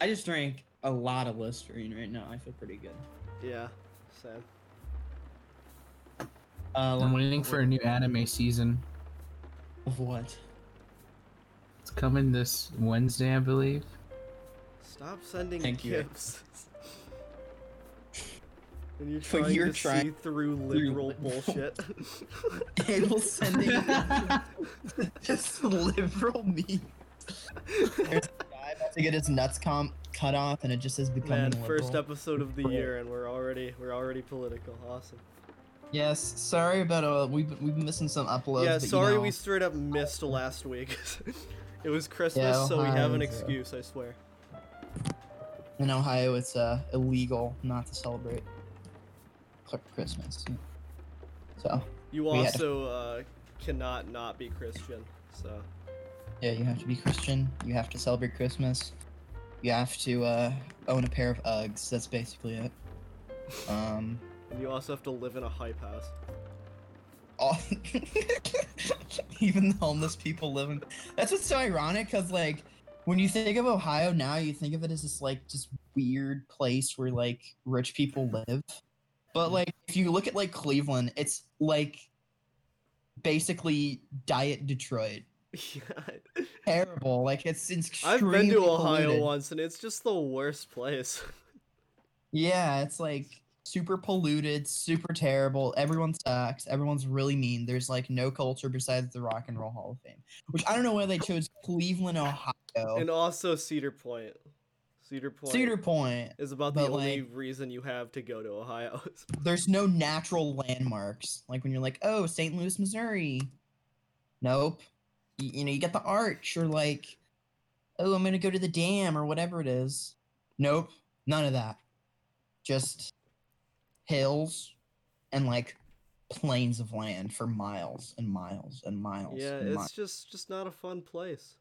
I just drank a lot of Listerine right now. I feel pretty good. Yeah, same. Uh, I'm waiting for a new anime season. of what? It's coming this Wednesday, I believe. Stop sending Thank you. gifts. and you're trying you're to trying see through through liberal liberal. bullshit. Abel sending just liberal me. There's a guy about to get his nuts com- cut off, and it just says becoming Man, first episode of the year, and we're already we're already political. Awesome. Yes, sorry about uh, we've we've been missing some uploads. yeah, but, you sorry know, we straight up missed last week. it was Christmas, Yeah, so we have an uh, excuse. I swear. in Ohio it's uh illegal not to celebrate Christmas. So You also uh, cannot not be Christian. So yeah, you have to be Christian. You have to celebrate Christmas. You have to uh, own a pair of Uggs. That's basically it. Um. and you also have to live in a hype house. all even the homeless people live in. that's what's so ironic because like when you think of ohio now you think of it as this like just weird place where like rich people live but like if you look at like cleveland it's like basically diet detroit yeah. terrible like it's I've been to Ohio polluted. once, and it's just the worst place. Yeah, it's like super polluted, super terrible. Everyone sucks. Everyone's really mean. There's like no culture besides the Rock and Roll Hall of Fame, which I don't know why they chose Cleveland, Ohio. and also Cedar Point. Cedar Point. Cedar Point. is about the only like- reason you have to go to Ohio. There's no natural landmarks. Like when you're like, oh, St. Louis, Missouri. Nope. Y- you know, you got the arch or like, oh, I'm gonna go to the dam or whatever it is. Nope. None of that. Just hills and like plains of land for miles and miles and miles. yeah, and it's mi- just just not a fun place.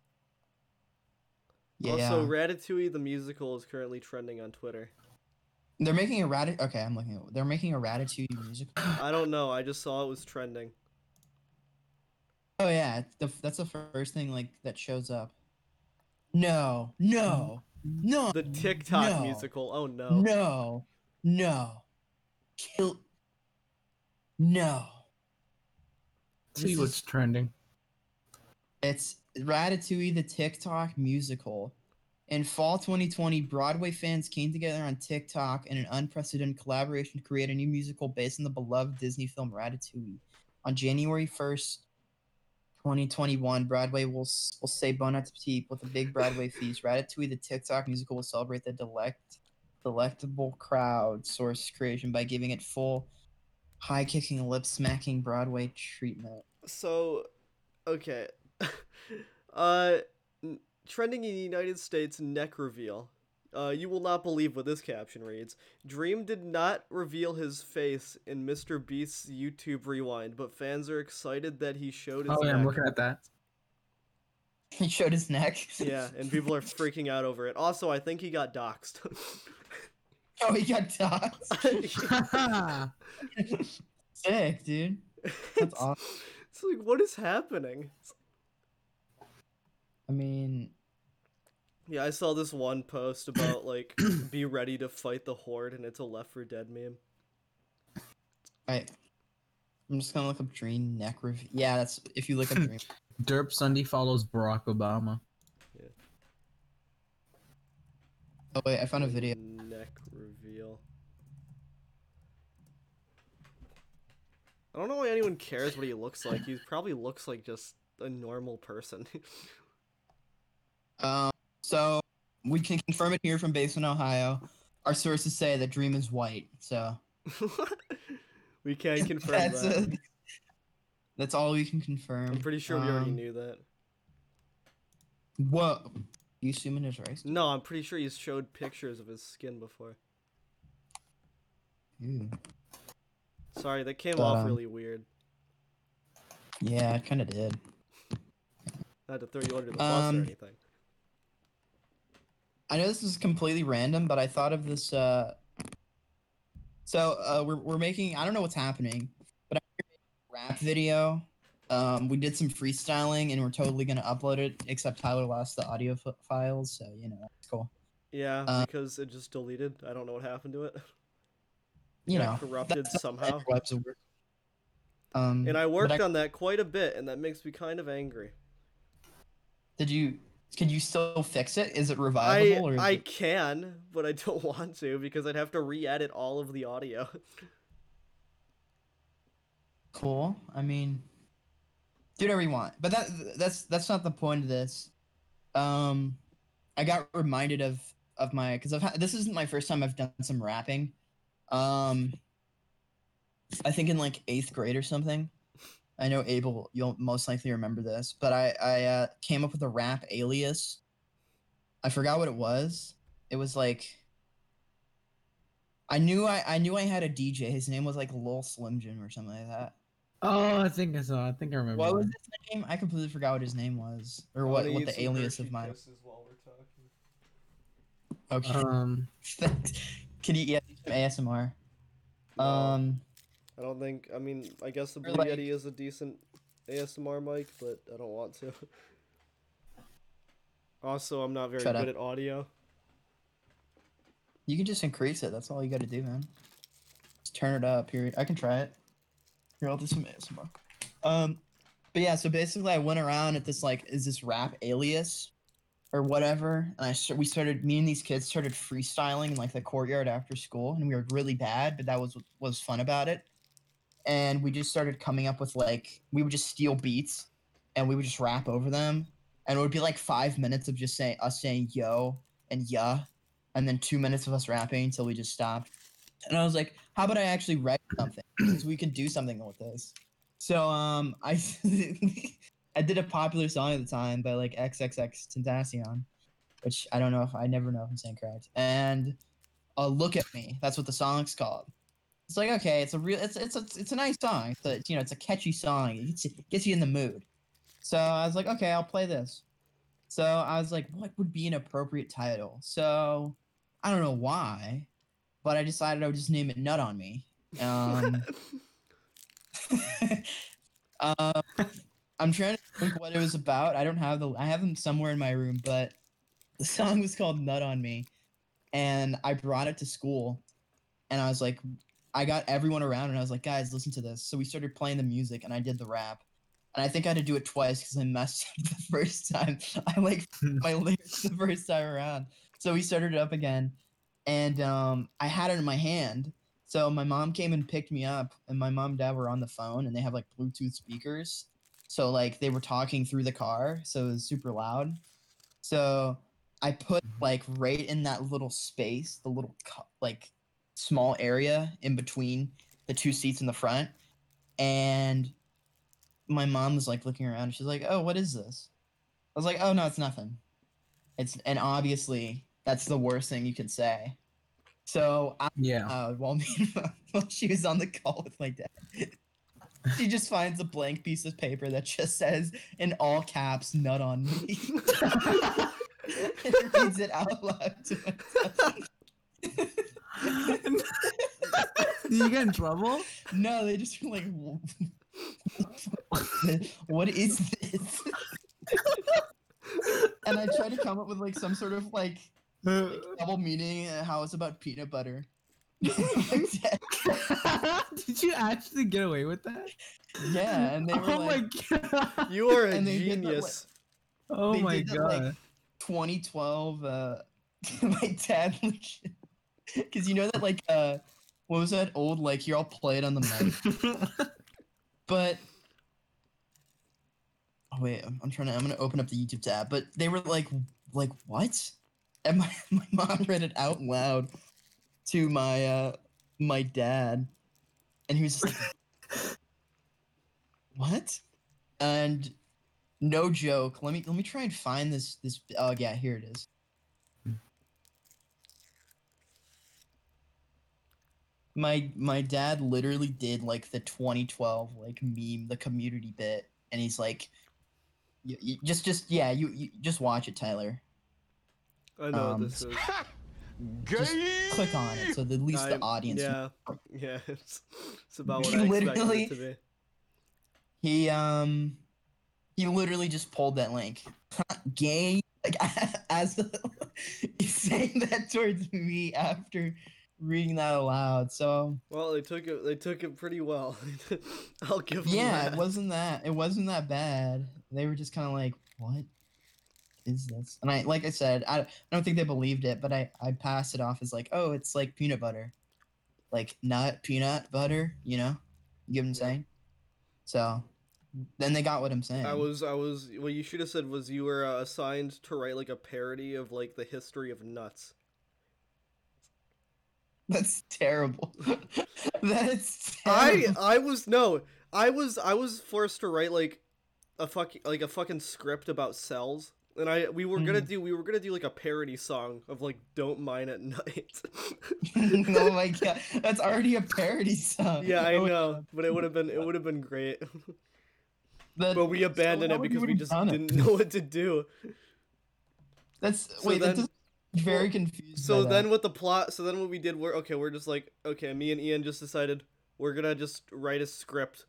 yeah. Also, Ratatouille the musical is currently trending on Twitter. they're making a rat. Okay, I'm looking. At, they're making a Ratatouille musical. I don't know. I just saw it was trending. Oh yeah, it's the, that's the first thing like that shows up. No, no, no. The TikTok no, musical. Oh no. No, no, kill. No. See This what's is- trending. It's Ratatouille, the TikTok musical. In fall 2020, Broadway fans came together on TikTok in an unprecedented collaboration to create a new musical based on the beloved Disney film Ratatouille. On January 1st, 2021, Broadway will, will say Bon Appetit with a big Broadway feast. Ratatouille, the TikTok musical, will celebrate the delect, delectable crowd source creation by giving it full, high kicking, lip smacking Broadway treatment. So, okay. uh, trending in the United States neck reveal. Uh, you will not believe what this caption reads. Dream did not reveal his face in Mr. Beast's YouTube Rewind, but fans are excited that he showed his Oh yeah, I'm looking at that. He showed his neck. yeah, and people are freaking out over it. Also, I think he got doxxed. Oh, he got doxxed. Sick, dude. That's it's, awesome. it's like, what is happening? I mean, Yeah, I saw this one post about like be ready to fight the horde, and it's a Left 4 Dead meme. I. I'm just gonna look up Dream neck review. Yeah, that's if you look up Dream. Derp Sunday follows Barack Obama. Yeah. Oh wait, I found a video. Neck reveal. I don't know why anyone cares what he looks like. He probably looks like just a normal person. Um, so we can confirm it here from Basement, Ohio. Our sources say that Dream is white. So we can't confirm that's that. a- that's all we can confirm. I'm pretty sure we already Um, knew that. What? You assuming it's race? No, I'm pretty sure he's showed pictures of his skin before. Ew. Sorry, that came But, off um, really weird. Yeah, it kind of did. Not to throw you under the bus or Um, anything. I know this is completely random, but I thought of this. Uh, so uh, we're we're making. I don't know what's happening, but I'm making a rap video. Um, we did some freestyling, and we're totally gonna upload it. Except Tyler lost the audio f- files, so you know that's cool. Yeah, Uh, because it just deleted. I don't know what happened to it. You know, corrupted somehow. Um, And I worked on that quite a bit, and that makes me kind of angry. Did you? Could you still fix it? Is it I revivable or is I it can, but I don't want to because I'd have to re-edit all of the audio. cool? I mean, do whatever you want. But that that's that's not the point of this. Um, I got reminded of of my because I've had, this isn't my first time I've done some rapping. Um, I think in like eighth grade or something. I know Abel, you'll most likely remember this, but I I uh, came up with a rap alias. I forgot what it was. It was like. I knew I, I knew I had a DJ. His name was like Lil Slim Jim or something like that. Oh, I think I saw. I think I remember. What was his name? I completely forgot what his name was, or what what the alias of mine. Kisses while we're talking. Okay. Um, Can you yeah, do some ASMR? No, Um, I don't think. I mean, I guess the or Blue like- Yeti is a decent ASMR mic, but I don't want to. Also, I'm not very good up. at audio. you can just increase it. That's all you got to do, man. Just turn it up. Here, I can try it. Here, I'll do some ASMR. Um, but yeah, so basically, I went around at this like, is this rap alias? Or whatever, and I st- we started. Me and these kids started freestyling in like the courtyard after school, and we were really bad, but that was what was fun about it. And we just started coming up with like we would just steal beats and we would just rap over them and it would be like five minutes of just saying us saying yo and yeah and then two minutes of us rapping until we just stopped. And i was like how about i actually write something? So we can do something with this. So um i i did a popular song at the time by like XXXTentacion which i don't know if i never know if i'm saying correct. And uh look at me that's what the song's called it's like okay, it's a real, it's it's a, it's a nice song. It's a, you know, it's a catchy song. It gets you, gets you in the mood. So I was like, okay, I'll play this. So I was like, what would be an appropriate title? So I don't know why, but I decided I would just name it "Nut on Me." Um, um, I'm trying to think what it was about. I don't have the, I have them somewhere in my room, but the song was called "Nut on Me," and I brought it to school, and I was like, I got everyone around and I was like, guys, listen to this. So we started playing the music and I did the rap. And I think I had to do it twice because I messed up the first time. I like my lyrics the first time around. So we started it up again. And um, I had it in my hand. So my mom came and picked me up, and my mom and dad were on the phone and they have like Bluetooth speakers. So like they were talking through the car. So it was super loud. So I put like right in that little space, the little cu- like small area in between the two seats in the front. And my mom was like looking around. She's like oh what is this? I was like oh no it's nothing. It's and obviously that's the worst thing you could say. So I, yeah. uh, while me while she was on the call with my dad she just finds a blank piece of paper that just says in all caps nut on me. And reads it out loud to myself Did you get in trouble? No, they just were like, "What is this?" and I tried to come up with like some sort of like double meaning, and how it's about peanut butter. Did you actually get away with that? yeah, and they were oh like, my god. You are a And they that, like- genius. Oh they my did that, god. like, 2012. Uh, my dad, because you know that like uh, what was that old like? Here, I'll play it on the mic. but oh wait I'm, I'm trying to i'm gonna open up the youtube tab but they were like like what and my, my mom read it out loud to my uh my dad and he was just like what and no joke let me let me try and find this this oh yeah here it is my my dad literally did like the 2012 like meme the community bit and he's like you, you, just just yeah you, you just watch it tyler I know um, this is. just click on it so that at least the audience Yeah, yeah. It's, it's about what He I expected literally- it to be. he um he literally just pulled that link gay like as the, it's saying that towards me after reading that aloud. So Well, they took it. They took it pretty well. I'll give them yeah, that. it wasn't that. It wasn't that bad. They were just kind of like, "What is this?" And I, like I said, I, I don't think they believed it, but I, I passed it off as like, "Oh, it's like peanut butter, like nut peanut butter." You know, you get what I'm saying? So then they got what I'm saying. I was. I was. What you should have said was you were uh, assigned to write like a parody of like the history of nuts. That's terrible. That's I terrible. I was no. I was I was forced to write like a fuck like a fucking script about cells. And I we were gonna Mhm. do we were gonna do like a parody song of like "Don't Mine at Night." oh my god, that's already a parody song. yeah, I Oh, know, but it would have been it would have been great. that- but we abandoned how it because we just didn't know what to do. That's So wait. then- that's very confused. So by then that. with the plot, so then what we did, we're okay. We're just like, okay, me and Ian just decided we're gonna just write a script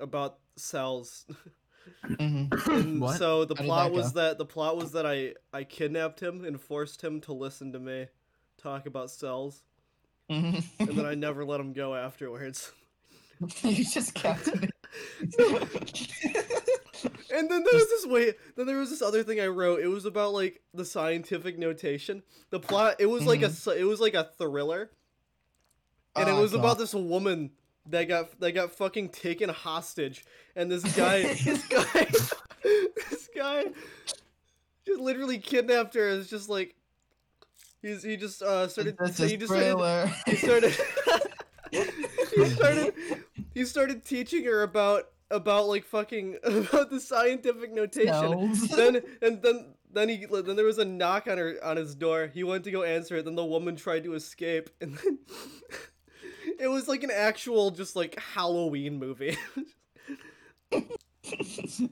about cells. Mhm. What? so the How plot that was go? that the plot was that I I kidnapped him and forced him to listen to me talk about cells, Mhm. and then I never let him go afterwards. you just kept it. And then there was this wait, then there was this other thing I wrote. It was about like the scientific notation. The plot, it was like a s- it was like a thriller. And it Oh, was about this woman that got that got fucking taken hostage and this guy this guy this guy just literally kidnapped her. It's just like he's he just uh started a he just started thriller. he started he started he started teaching her about about like fucking about the scientific notation Cells. then and then then he then there was a knock on her on his door he went to go answer it then the woman tried to escape and then it was like an actual just like halloween movie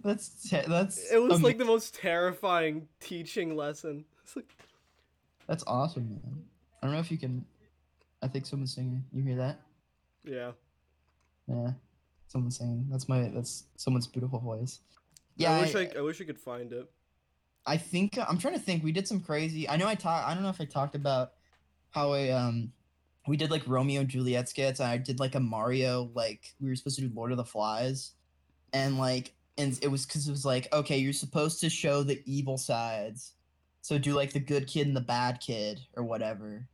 that's that's it was like the most terrifying teaching lesson like that's awesome, man. I don't know if you can. I think someone's singing. You hear that? yeah Yeah, someone's saying That's my. That's someone's beautiful voice. Yeah, i wish I, I wish i could find it I think I'm trying to think. We did some crazy. I know I talked. I don't know if I talked about how I um we did like Romeo and Juliet skits. I did like a Mario like we were supposed to do Lord of the Flies, and like and it was because it was like okay, you're supposed to show the evil sides, so do like the good kid and the bad kid or whatever.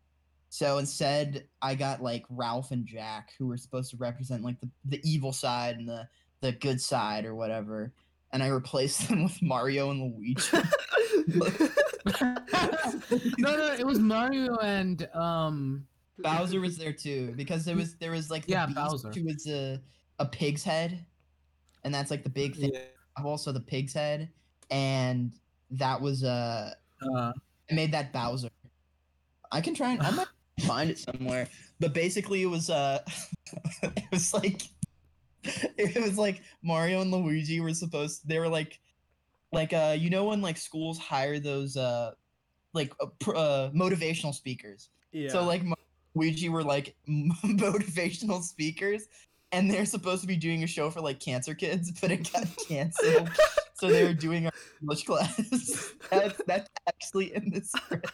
So instead, I got like Ralph and Jack, who were supposed to represent like the, the evil side and the the good side or whatever, and I replaced them with Mario and Luigi. no, no, it was Mario and um. Bowser was there too because there was there was like the Yeah, beast Bowser. who was a a pig's head, and that's like the big thing. I've also the pig's head, and that was uh Uh, I made that Bowser. I can try and I might find it somewhere, but basically it was uh it was like it was like Mario and Luigi were supposed they were like like uh you know when like schools hire those uh like uh, pr- uh motivational speakers yeah so like Mo- Luigi were like motivational speakers, and they're supposed to be doing a show for like cancer kids, but it got canceled. so they were doing our English class. that's that's actually in the script.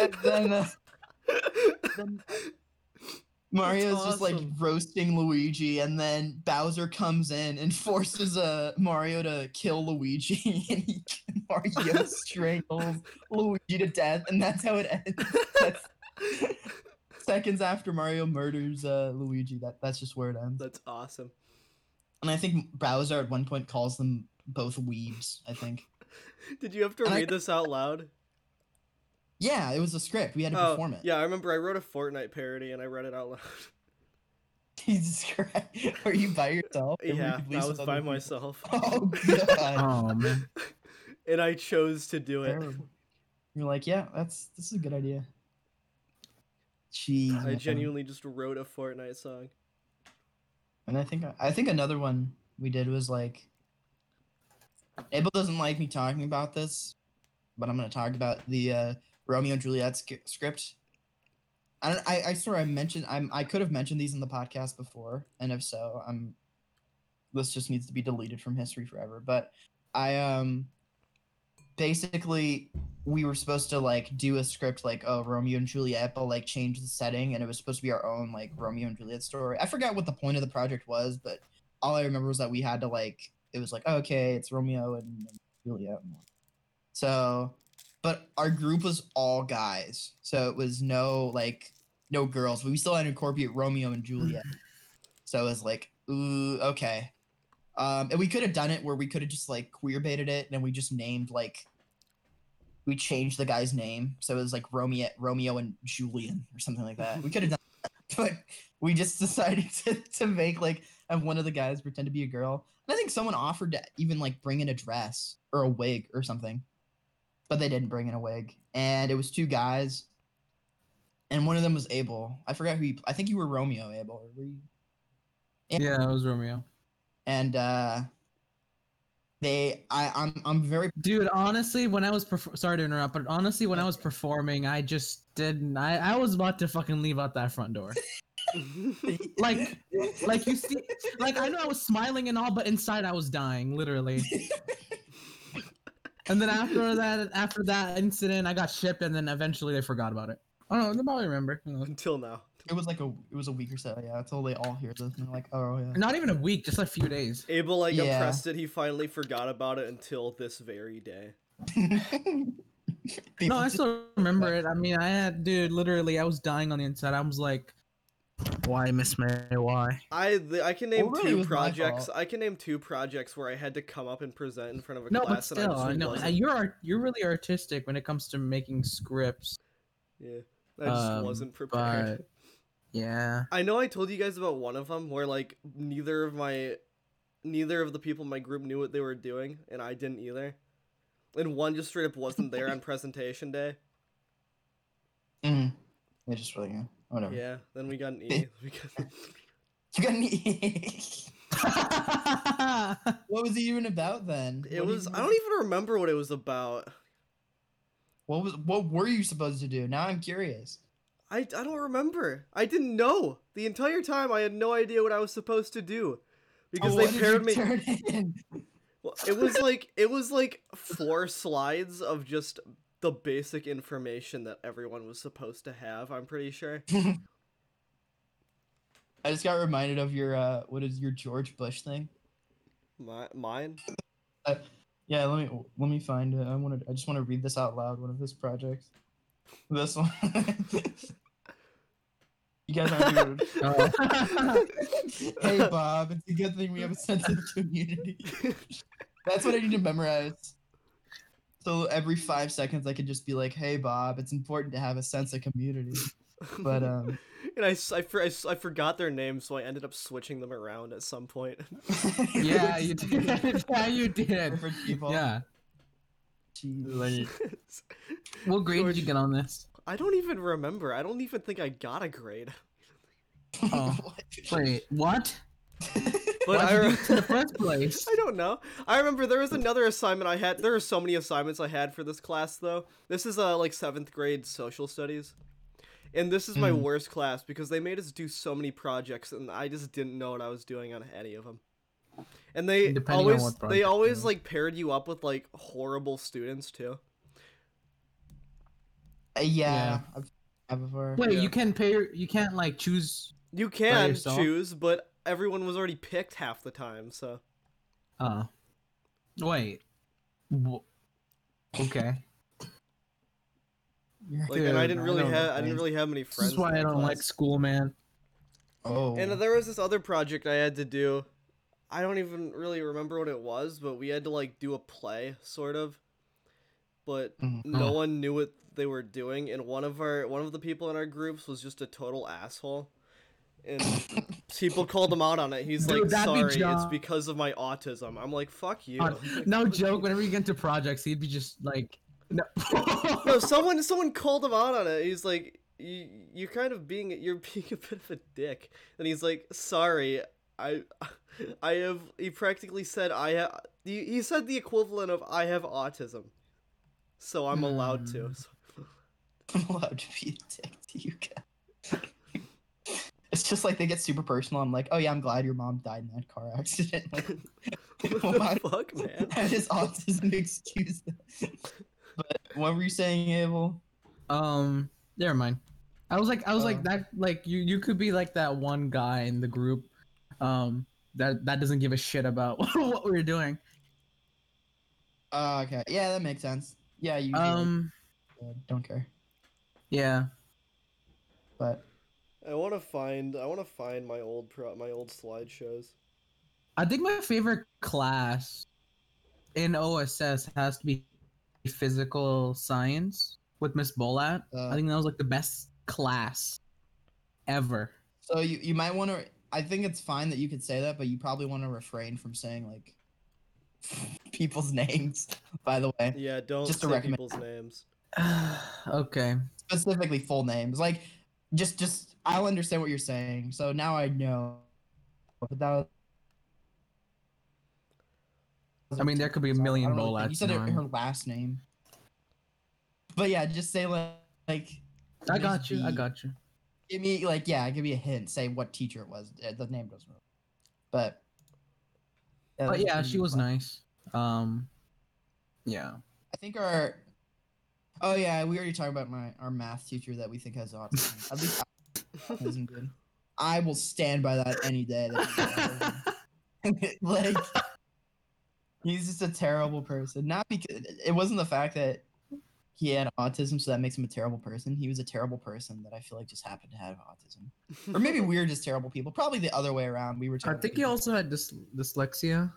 and then, uh, Mario's just like roasting Luigi, and then Bowser comes in and forces uh, Mario to kill Luigi, and he, Mario strangles Luigi to death, and that's how it ends. Seconds after Mario murders uh, Luigi, that that's just where it ends. that's awesome And I think Bowser at one point calls them both weebs. I think. did you have to And I- read this out loud Yeah, it was a script. We had to oh perform it. yeah i remember i wrote a fortnite parody and i read it out loud Jesus Christ. Were you by yourself? yeah i was by people? myself Oh god. oh man. and i chose to do it You're like, yeah, that's this is a good idea. Jeez. I man. genuinely just wrote a Fortnite song. And I think I think another one we did was like Abel doesn't like me talking about this, but I'm gonna talk about the uh, Romeo and Juliet script. I, I I swear I mentioned I'm I could have mentioned these in the podcast before, and if so, I'm this just needs to be deleted from history forever. But I um basically we were supposed to like do a script like oh Romeo and Juliet, but like change the setting, and it was supposed to be our own like Romeo and Juliet story. I forgot what the point of the project was, but all I remember was that we had to like it was like okay, it's Romeo and, and Juliet. So, but our group was all guys, so it was no like no girls. But we still had to incorporate Romeo and Juliet. So it was like, ooh, okay. Um, and we could have done it where we could have just like queer baited it, and we just named like we changed the guy's name, so it was like Romeo, Romeo and Julian or something like that. We could have done, that, but we just decided to, to make like have one of the guys pretend to be a girl. And I think someone offered to even like bring in a dress or a wig or something, but they didn't bring in a wig, and it was two guys, and one of them was Abel. I forgot who. You, I think you were Romeo, Abel. Or were you? Yeah, it was Romeo. And uh, they, I, I'm, I'm very Dude, honestly, when I was sorry to interrupt, but honestly, when I was performing, I just didn't. I, I was about to fucking leave out that front door. Like, like you see, like I know I was smiling and all, but inside I was dying, literally. And then after that, after that incident, I got shipped, and then eventually they forgot about it. I don't know. They probably remember. you know. Until now. It was like a it was a week or so, yeah, until they all hear this and they're like, oh yeah. Not even a week, just a few days. Abel like Yeah. impressed it. He finally forgot about it until this very day. No, I still remember it. I mean, I had, dude, literally, I was dying on the inside. I was like, why, Miss May? Why? I th- I can name Well, really, it two was my projects. fault. I can name two projects where I had to come up and present in front of a No, but class and I still, just I know wasn't. you're art- you're really artistic when it comes to making scripts. Yeah, I just um, wasn't prepared. But yeah, I know I told you guys about one of them where like neither of my neither of the people in my group knew what they were doing and I didn't either. And one just straight up wasn't there on presentation day. mm. They just really Oh, yeah. Whatever. Yeah, then we got an E. We got- You got any What was it even about then? it What was I don't even remember what it was about. What was what were you supposed to do? Now I'm curious. I, I don't remember. I didn't know. The entire time I had no idea what I was supposed to do. Because Oh, they paired me? Well, it was like it was like four slides of just the basic information that everyone was supposed to have. I'm pretty sure. I just got reminded of your uh what is your George Bush thing? My, mine. Yeah, let me let me find it. I want to I just want to read this out loud. One of his projects. This one. you guys aren't doing Oh. Hey Bob, it's a good thing we have a sense of community. That's what I need to memorize. So every five seconds I could just be like, "Hey Bob, it's important to have a sense of community." But um, and I I I, s- I forgot their names, so I ended up switching them around at some point. yeah, you did. yeah, you did. different people. Yeah. Jeez. What grade did you get on this? I don't even remember. I don't even think I got a grade. Oh. Wait, what? But Why'd I, you do re- it in the first place? I don't know. I remember there was another assignment I had. There are so many assignments I had for this class, though. This is uh like seventh grade social studies, and this is my Mm. worst class because they made us do so many projects, and I just didn't know what I was doing on any of them. And they Depending always what they always yeah. like paired you up with like horrible students too. Uh, yeah, Yeah. I've had before. Wait, Yeah. you can pay. You can't like choose. You can choose, but everyone was already picked half the time, so Oh. Wait. Wh- Okay. like, and I didn't really have know, I didn't really have many This friends. is why I don't like school, man. Oh. And there was this other project I had to do. I don't even really remember what it was, but we had to like do a play, sort of. But Mhm. no Oh. one knew what they were doing, and one of our one of the people in our groups was just a total asshole. And people called him out on it. He's Dude, like, that'd be "Sorry, it's because of my autism." I'm like, "Fuck you." Uh, Like, No joke. Whenever you get into projects, he'd be just like, no. No, someone someone called him out on it. He's like, you, "You're kind of being you're being a bit of a dick." And he's like, "Sorry, I I have." He practically said, "I have." He, he said the equivalent of "I have autism," so I'm allowed to. Hmm. So- I'm allowed to be a dick to you guys. It's just like they get super personal. I'm like, oh yeah, I'm glad your mom died in that car accident. Like, what Why- the fuck, man? That is autism excuse. but what were you saying, Abel? Um, never mind. I was like, I was Uh. like that. Like you, you could be like that one guy in the group, um, that that doesn't give a shit about what we're doing. Uh, okay. Yeah, that makes sense. Yeah, you Um, don't care. yeah. But I want to find. I want to find my old pro, my old slideshows. I think my favorite class in OSS has to be physical science with Miss Bolat. Uh. I think that was like the best class ever. so you you might want to. I think it's fine that you could say that, but you probably want to refrain from saying like people's names. By the way, Yeah, don't Just to say recommend- people's names. okay. specifically full names. Like, just just I'll understand what you're saying. So now I know. But that was, I mean, there could be a million really You said her, her last name. But yeah, just say like, like I got you. I got you. give me like yeah, give me a hint. Say what teacher it was. The name doesn't really. But. But yeah, she was fun. nice. Um, yeah. I think our. Oh yeah, we already talked about my our math teacher that we think has autism. At least autism good. I will stand by that any day. that he has autism. like he's just a terrible person. Not because it wasn't the fact that he had autism, so that makes him a terrible person. He was a terrible person that I feel like just happened to have autism, or maybe we're just terrible people. Probably the other way around. We were. I think he also had dys- dyslexia.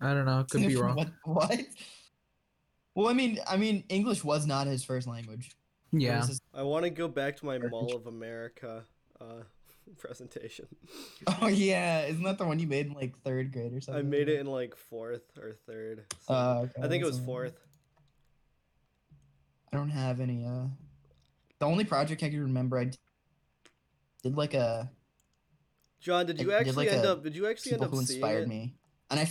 I don't know. Could be wrong. what? What? Well, I mean, I mean, English was not his first language. Yeah. his- I want to go back to my Mall of America uh, presentation. oh yeah, isn't that the one you made in like third grade or something? I made it in like fourth or third. so- Uh, okay, I think it was fourth. I don't have any. Uh, the only project I can remember, I did like a John, did I you did, actually like, end up? Did you actually end up who inspired it? me, and I.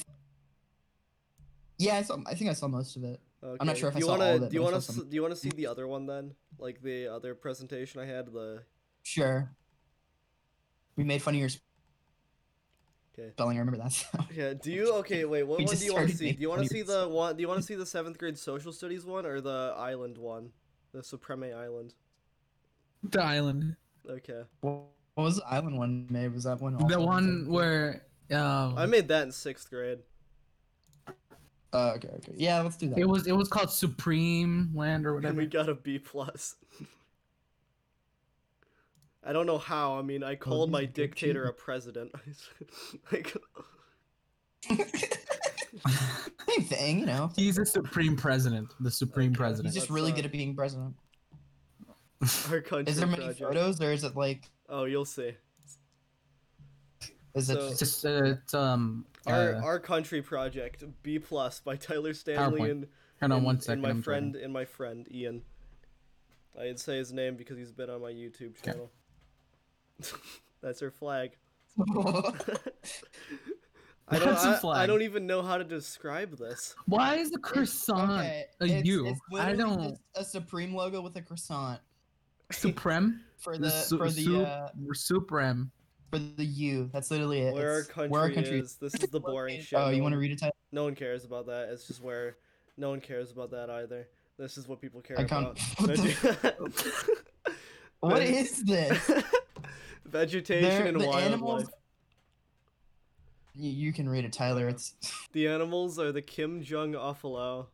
Yeah, I saw. I think I saw most of it. Okay. I'm not sure if do I you saw wanna, all of it, Do you want to? Do you want to see the other one then? Like the other presentation I had. The Sure. We made fun of your okay. spelling. I remember that. So. Yeah. Do you? Okay. Wait. What We one do you want to see? Do you want to see the one? Do you want to see the seventh grade social studies one or the island one? The Supreme Island. The island. Okay. What what was the island one made? Was that one? The in one seventh grade? where. Um, I made that in sixth grade. Oh, okay, okay. Yeah, let's do that. it was it was called Supreme Land or whatever. And whatever. we got a B plus. I don't know how. I mean, I called these my dictator a president. like, Same thing, you know. He's a supreme president. The supreme Okay. president. He's just That's, really uh, good at being president. our country Is there many project. photos, or is it like? Oh, you'll see. Is? So- It's just uh, it's um. Our uh, our country project B plus by Tyler Stanley PowerPoint. and, Hold on and, one second. and my I'm friend trying. and my friend Ian. I didn't say his name because he's been on my YouTube Okay. channel. That's her flag. I don't. That's a I, I flag. don't even know how to describe this. Why is the croissant okay, a it's- U? it's I don't. a supreme logo with a croissant Supreme. for the su- for the su- uh, Supreme. For the U. That's literally it. Where our country, where our country is. This is the boring oh, shit. Oh, no you want to read it? Tyler? No one cares about that. It's just where no one cares about that either. This is what people care I about. Veg- What is this? Vegetation They're- and the wildlife. animals- You, you can read it, Tyler. It's The animals are the Kim Jong Uffalo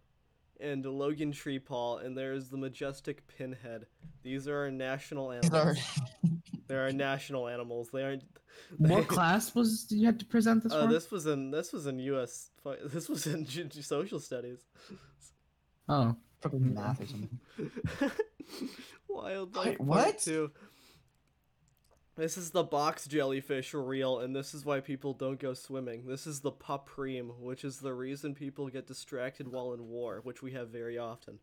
and Logan Treepaw, and there is the majestic Pinhead. These are our national animals. They're national animals. They aren't. What class was did you have to present this Uh, for? this was in this was in U.S. This was in G- G- social studies. Oh, probably math or something. Wildlife Wait, what? two. This is the box jellyfish reel, and this is why people don't go swimming. This is the papreme, which is the reason people get distracted while in war, which we have very often.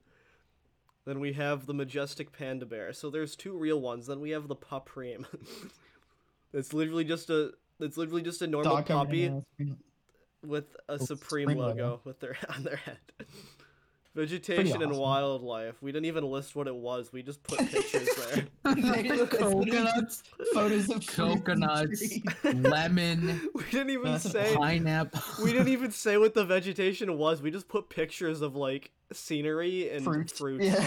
Then we have the majestic panda bear. So there's two real ones. Then we have the papreme. it's literally just a. It's literally just a normal Dog puppy with a supreme, Supreme logo, logo. with their on their head. Vegetation and wildlife. We didn't even list what it was. We just put pictures there. Coconuts, Photos of coconuts, lemon, We didn't even say. pineapple. We didn't even say what the vegetation was. We just put pictures of like scenery and fruit. Fruit. Yeah.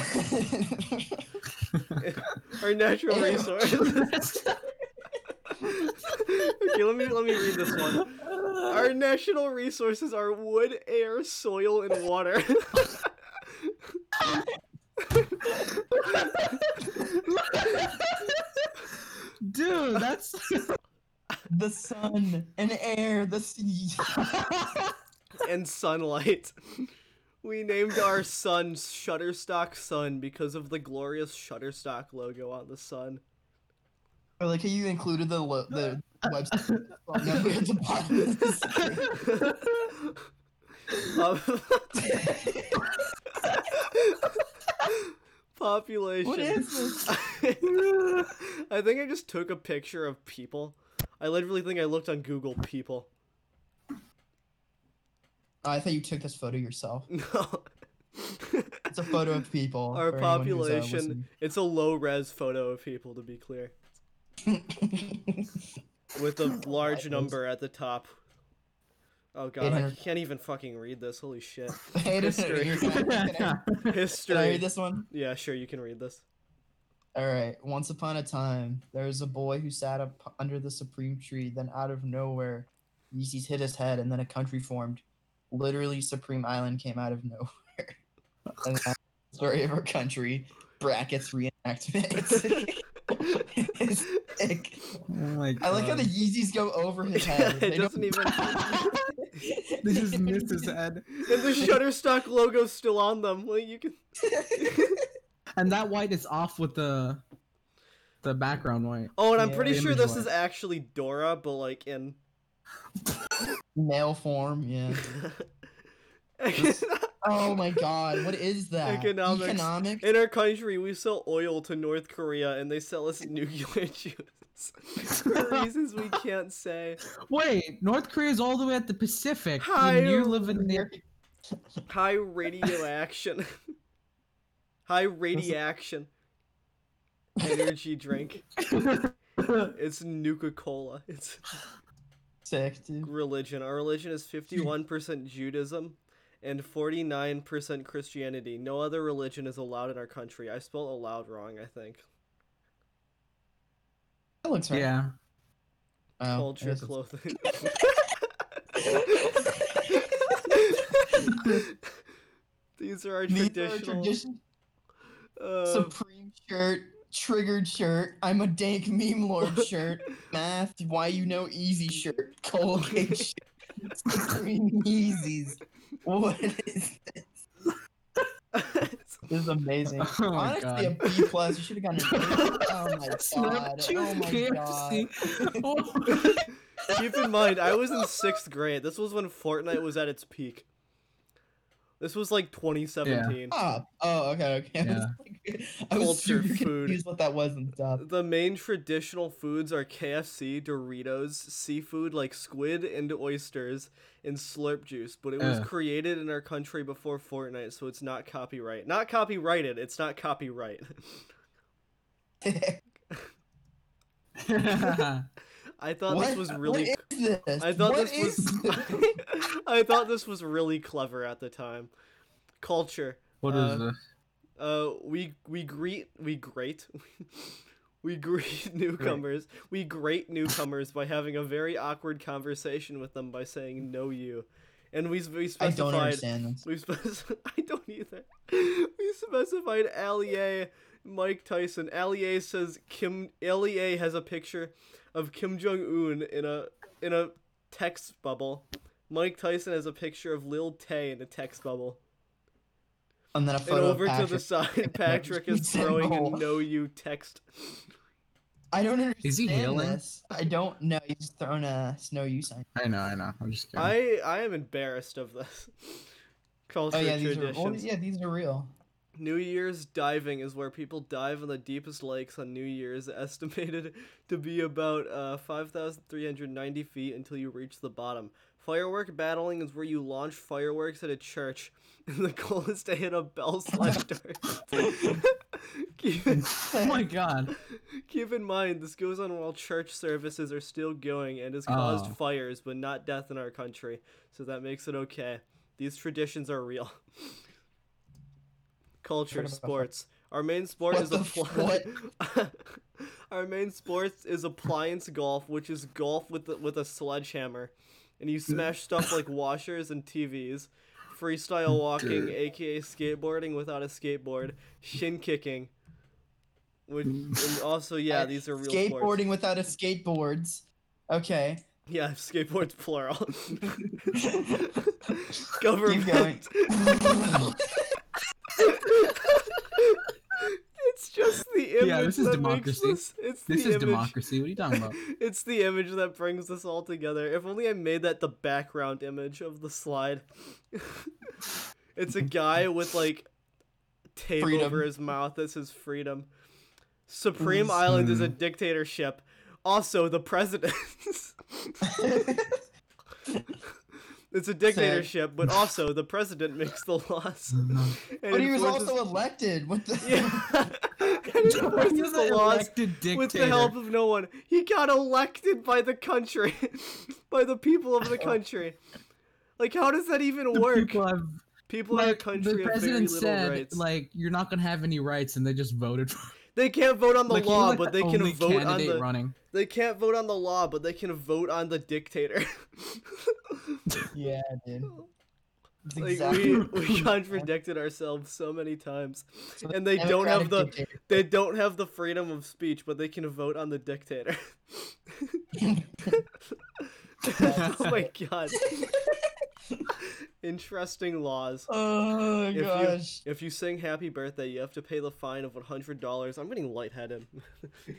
Our natural Ew. resource. okay, let me let me read this one. Our national resources are wood, air, soil, and water. Dude, that's the sun and air, the sea. and sunlight. We named our sun Shutterstock Sun because of the glorious Shutterstock logo on the sun. Or like how you included the lo- the website Um, population. What is this? I think I just took a picture of people. I literally think I looked on Google people. I thought you took this photo yourself. No. It's a photo of people. Our for anyone who's, uh, population, it's a low res photo of people to be clear. With a large number at the top. Oh god, I can't even fucking read this. Holy shit. Hey, this- History. can I- can Can I History. read this one? Yeah, sure, you can read this. All right. Once upon a time, there was a boy who sat up under the supreme tree. Then, out of nowhere, Yeezys hit his head, and then a country formed. Literally, Supreme Island came out of nowhere. and that's the story of our country. Brackets reenactment. Oh my god. I like how the Yeezys go over his head. it They don't- doesn't even. They just missed his head. And the Shutterstock logo's still on them. Like you can. And that white is off with the the background white. Oh, and I'm Yeah. pretty sure this white. is actually Dora, but like in. Male form, yeah. Oh my god, what is that? Economics. Economics? in our country, we sell oil to North Korea, and they sell us nuclear juice for reasons we can't say. Wait, North Korea's all the way at the Pacific. Hi, and you live in the High radioaction. High radiaction. Energy drink. It's Nuka Cola. It's Sick, dude. religion. Our religion is 51% Judaism and 49% Christianity. No other religion is allowed in our country. I spelled allowed wrong, I think. That looks right. Yeah. Oh, I Culture, clothing. These are our These are traditional. tradition. uh, Supreme shirt, triggered shirt, I'm a dank meme lord shirt, math, why you know easy shirt, Colgate shirt, Supreme Yeezys. What is this? This is amazing. Oh my Honestly, a god. B plus. You should have gotten an A. Oh my god. Oh my god. Keep in mind, I was in sixth grade. This was when Fortnite was at its peak. This was like 2017. Ah, oh, okay, okay. I was, Yeah. like, I was Culture super food. confused what that was on the. The main traditional foods are KFC, Doritos, seafood like squid and oysters, and slurp juice. But it was Ugh. created in our country before Fortnite, so it's not copyright. Not copyrighted. It's not copyright. I thought what? this was really. What is this? I thought What this was. this? I thought this was really clever at the time. Culture. what Uh, is this? Uh, we we greet we great. We greet newcomers. We greet newcomers by having a very awkward conversation with them by saying "No, you," and we we specified. I don't understand this. We spec- I don't either. We specified Allie, Mike Tyson. Allie says Kim. Allie has a picture of Kim Jong Un in a in a text bubble. Mike Tyson has a picture of Lil Tay in a text bubble. And then a And over of to the side, Patrick is throwing a goal. "No, you" text. I don't understand Is he hailing? this. I don't know. He's throwing a snow you sign. I know, I know. I'm just kidding. I I am embarrassed of this. Culture Oh yeah, these are. traditions. Oh, yeah, these are real. New Year's diving is where people dive in the deepest lakes on New Year's, estimated to be about uh, 5,390 feet until you reach the bottom. Firework battling is where you launch fireworks at a church, and the goal is to hit a bell slash dart. in, Oh my god. keep in mind, this goes on while church services are still going and has caused Oh. fires, but not death in our country, so that makes it okay. These traditions are real. Culture, sports. Our main sport What is the f- appli- Our main sport is appliance golf, which is golf with the, with a sledgehammer, and you smash stuff like washers and TVs. Freestyle walking, aka skateboarding without a skateboard. Shin kicking. Which, and also, yeah, Uh, these are real Skateboarding sports. without a skateboards. Okay. Yeah, skateboards plural. Keep Government. going. it's just the image Yeah, this is that democracy. makes this. It's This the is image. democracy. What are you talking about? It's the image that brings this all together. If only I made that the background image of the slide. it's a guy with like tape Freedom. over his mouth that says freedom. Supreme Island is a Mm. dictatorship. Also, the president. it's a dictatorship, but also the president makes the laws. and but he was also elected. What the? yeah. and He's enforces the laws elected with the help of no one. He got elected by the country, by the people of the country. Like, how does that even The work? people have People in a like, country the have very president little said rights. like you're not gonna have any rights and they just voted for they can't vote on the like, law, like, but the they can vote on the. running They can't vote on the law, but they can vote on the dictator. yeah, dude. Like exactly we we contradicted ourselves so many times, So and they don't have the democratic they don't have the freedom of speech, but they can vote on the dictator. dictator. oh my god. Interesting laws. oh If you- gosh. If you sing happy birthday, you have to pay the fine of $100. I'm getting lightheaded.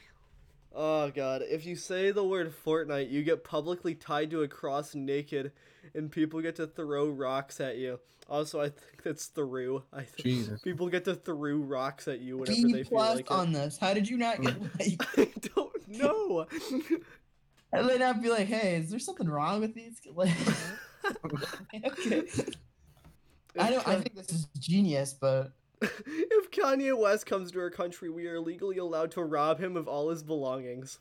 oh god. If you say the word Fortnite, you get publicly tied to a cross naked and people get to throw rocks at you. Also, I think that's through. I think Jesus. people get to throw rocks at you whenever B they feel plus like it. on this. How did you not get like? I don't know. And they not be like, hey, is there something wrong with these? Like, okay. I don't. I think this is genius, but if Kanye West comes to our country, we are legally allowed to rob him of all his belongings.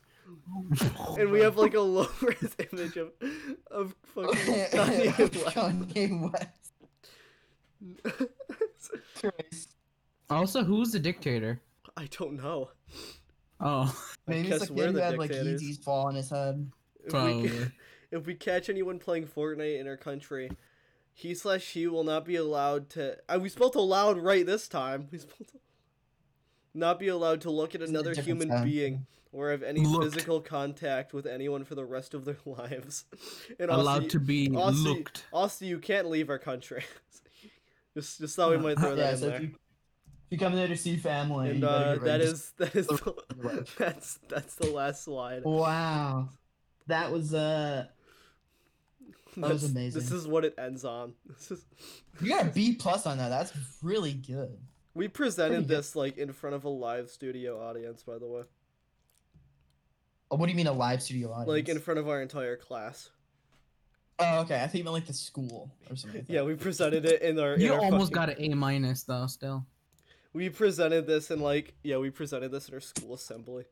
And we have like a low res image of of fucking Kanye West. Kanye West. Also, who's the dictator? I don't know. Oh, I Maybe it's like we're the the guy had like. Yeezys fall on his head. If we, if we catch anyone playing Fortnite in our country, he slash she will not be allowed to. Uh, we spelled allowed right this time. We spelled not be allowed to look at another human sound? being or have any Looked. physical contact with anyone for the rest of their lives. And also, allowed you- to be also, looked. also, you can't leave our country. just, just thought we might throw that Yeah, in so if there. You, if you come there to see family, And you better uh, get that ready to is that is the, that's that's the last slide. Wow, that was uh, that was amazing. This is what it ends on. This is you got a B plus on that. That's really good. we presented this like in front of a live studio audience, by the way, Oh, what do you mean a live studio audience? like in front of our entire class. Oh, okay. I think you meant like the school or something. Like Yeah, we presented it in our. in You our almost fucking- got an A minus though. Still. We presented this in like yeah, we presented this in our school assembly.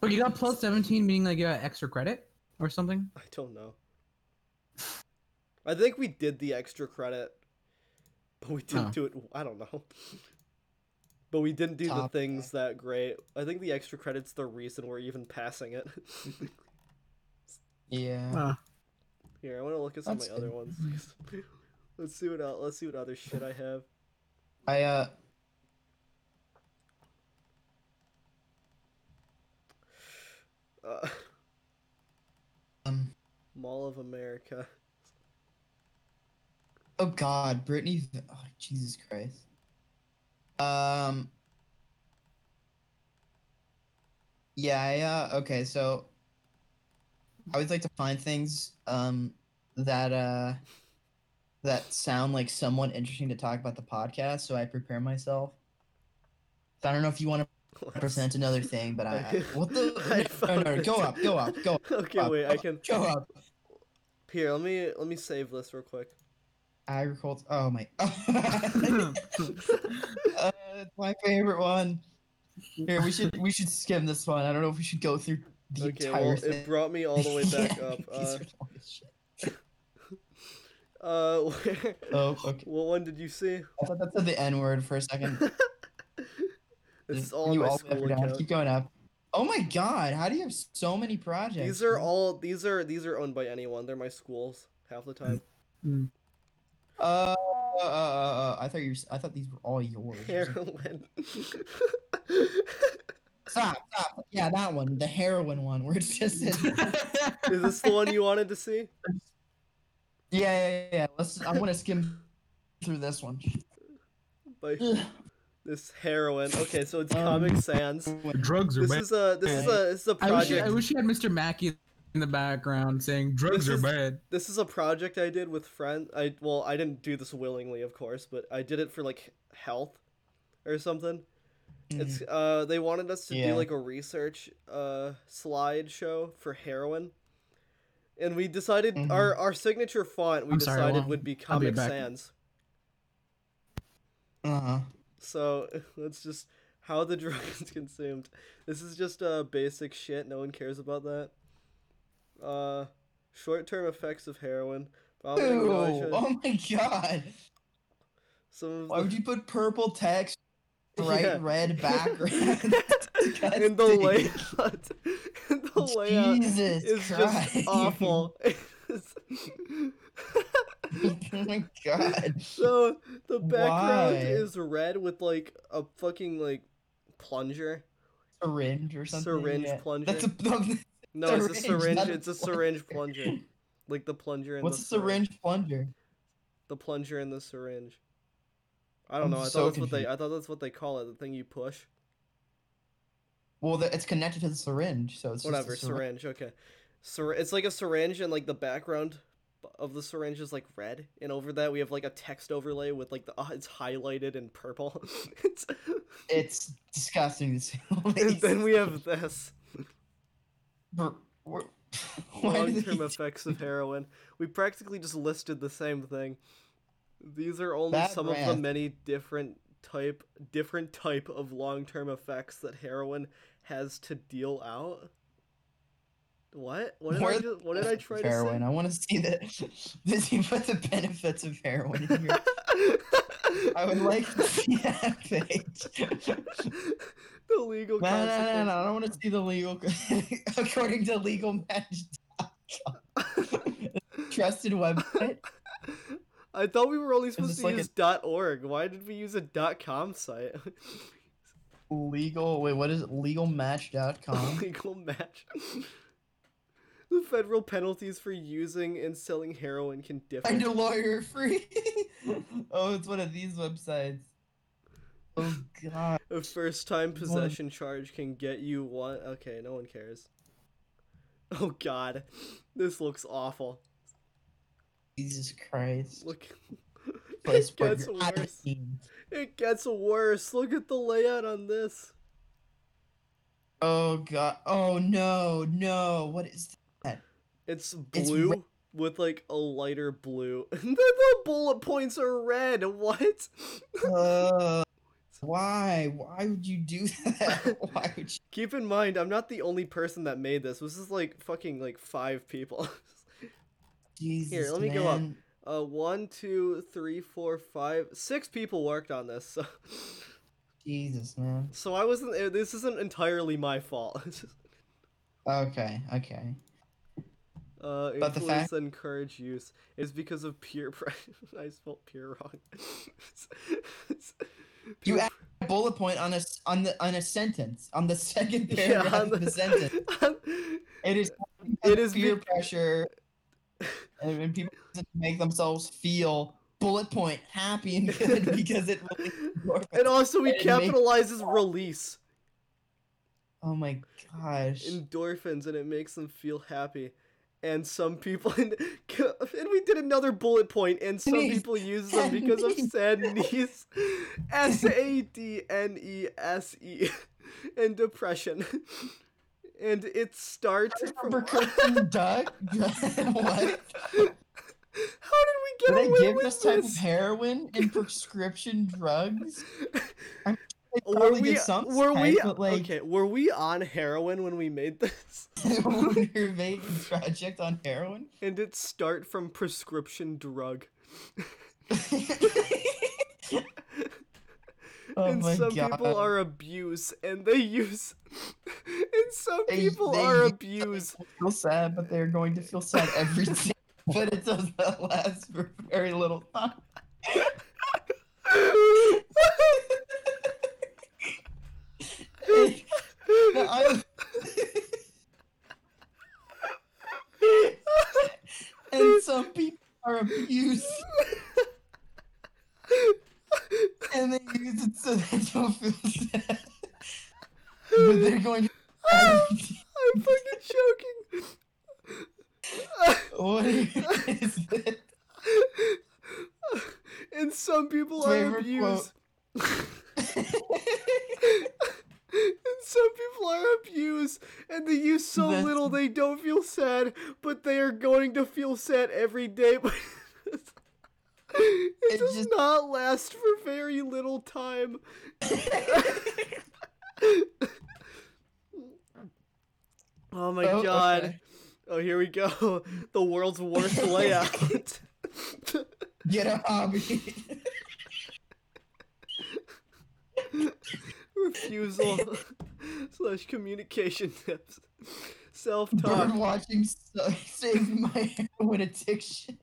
But you got plus seventeen, meaning like you got extra credit or something. I don't know. I think we did the extra credit, but we didn't Oh. do it. I don't know. But we didn't do Top the things that great. I think the extra credit's the reason we're even passing it. Yeah. Uh, Here, I want to look at some of That's my other ones. let's see what el- let's see what other shit I have. I uh. Uh, Um. Mall of America. Oh God, Brittany. Oh, Jesus Christ. Um. Yeah. I, uh, okay. So. I always like to find things um that uh that sound like somewhat interesting to talk about the podcast, so I prepare myself. So I don't know if you want to present another thing, but I, I what I the no, found no, no, go up, go up, go up, okay, up, wait. I can. go up. Here, let me let me save this real quick. Agriculture. Oh my. uh, my favorite one. Here, we should we should skim this one. I don't know if we should go through the Okay, entire well, thing. it brought me all the way back Yeah, up. Uh, are long as shit. Uh, Oh, okay. what one did you see? I thought that said the N word for a second. This is all you my all the way up or school down. account. Keep going up. Oh my god! How do you have so many projects? These are all these are these are owned by anyone. They're my schools half the time. Uh, uh, uh, uh, I thought you. were- I thought these were all yours. Heroin. Stop! Stop! Yeah, that one, the heroin one, where it's just. is this the one you wanted to see? Yeah, yeah, yeah, yeah. Let's. I want to skim through this one. By this heroin. Okay, so it's Um, Comic Sans. Drugs are This bad. is a this is a this is a I wish, project. I wish you had Mr. Mackey in the background saying drugs This are is- bad. This is a project I did with friends. I well, I didn't do this willingly, of course, but I did it for like health or something. It's uh they wanted us to Yeah. do like a research uh slideshow for heroin. And we decided Mhm. our our signature font we I'm decided Juan. would be I'll be Comic. Sans. Uh huh. So that's just how the drug is consumed. This is just uh basic shit. No one cares about that. Uh, short-term effects of heroin. vomiting, Ew! Oh my god! Some of Why the- would you put purple text, bright Yeah. red background? In the Disgusting. layout, in the layout Jesus is Christ. just awful. oh my god. so the background Why? is red with like a fucking like plunger. Syringe or something. Syringe yeah. plunger. That's a. No, it's a Syringe, syringe. a It's a plunger. syringe plunger. Like the plunger in What's the a syringe plunger? The plunger in the syringe. I don't I'm know. I so thought that's what they. I thought that's what they call it. The thing you push. Well, the, it's connected to the syringe, so it's Whatever. syringe. Syringe. Okay. Syr- it's like a syringe, and like the background of the syringe is like red, and over that we have like a text overlay with like the uh, it's highlighted in purple. it's, It's disgusting to say. the and then we have this Br- wh- why do long-term effects of heroin. We practically just listed the same thing. These are only That some of the many different type different type of long-term effects that heroin has to deal out. What? What did I what did I try of to heroin? say? I want to see the. Does he put the benefits of heroin in here? I would like to see that page. the legal No, no, no, no. I don't want to see the legal. According to legalmatch.com, trusted website. I thought we were only supposed to like a- use .org. Why did we use a .com site? Legal. Wait, what is it? Legalmatch.com. legal match. the federal penalties for using and selling heroin can differ. Find a lawyer free. oh, it's one of these websites. Oh god. A first time One- possession charge can get you one. Okay, no one cares. Oh god. This looks awful. Jesus Christ. Look. Place It gets worse. It gets worse. Look at the layout on this. Oh god. Oh no, no. What is that? It's It's blue red. with like a lighter blue. the, the bullet points are red. What? Uh, why? Why would you do that? Why would you? Keep in mind, I'm not the only person that made this. This is like fucking like five people. Jesus, Here, let me go up. Uh, one, two, three, four, five, six people worked on this. So, Jesus, man. so I wasn't. uh, This isn't entirely my fault. Okay, okay. uh, But the fact- encourage use is because of peer pressure. I spelled peer wrong. It's- You peer add bullet point on a on the on a sentence on the second paragraph Yeah, on of the sentence. It is. It is peer bec- pressure, and people make themselves feel bullet point happy and good because it really. and also he capitalizes release Oh my gosh. endorphins and it makes them feel happy. And some people, and, and we did another bullet point, and some people use them because of sadness, S A D N E S E, and depression. And it starts from. Prescription drug? what? How did we get they away give with this type of heroin in prescription drugs? I mean, Were we? Were type, we? like, Okay, were we on heroin when we made this? when you're making a project on heroin? And it start from prescription drug. Oh and some god. people are abused, and they use. and some They- people they are use abused. feel sad, but they're going to feel sad every day. but it does not last for very little time. I- and some people are abused. And they use it so they don't feel sad. but they're going to. I'm fucking joking. what is it? and some people are Favorite abused. and some people are abused, and they use so That's- little they don't feel sad, but they are going to feel sad every day. It, does just- not last for very little time. oh my Oh, god. okay. Oh, here we go. The world's worst layout. Get a hobby. Refusal slash communication tips. Self Bird talk. watching so- saves my heroin addiction.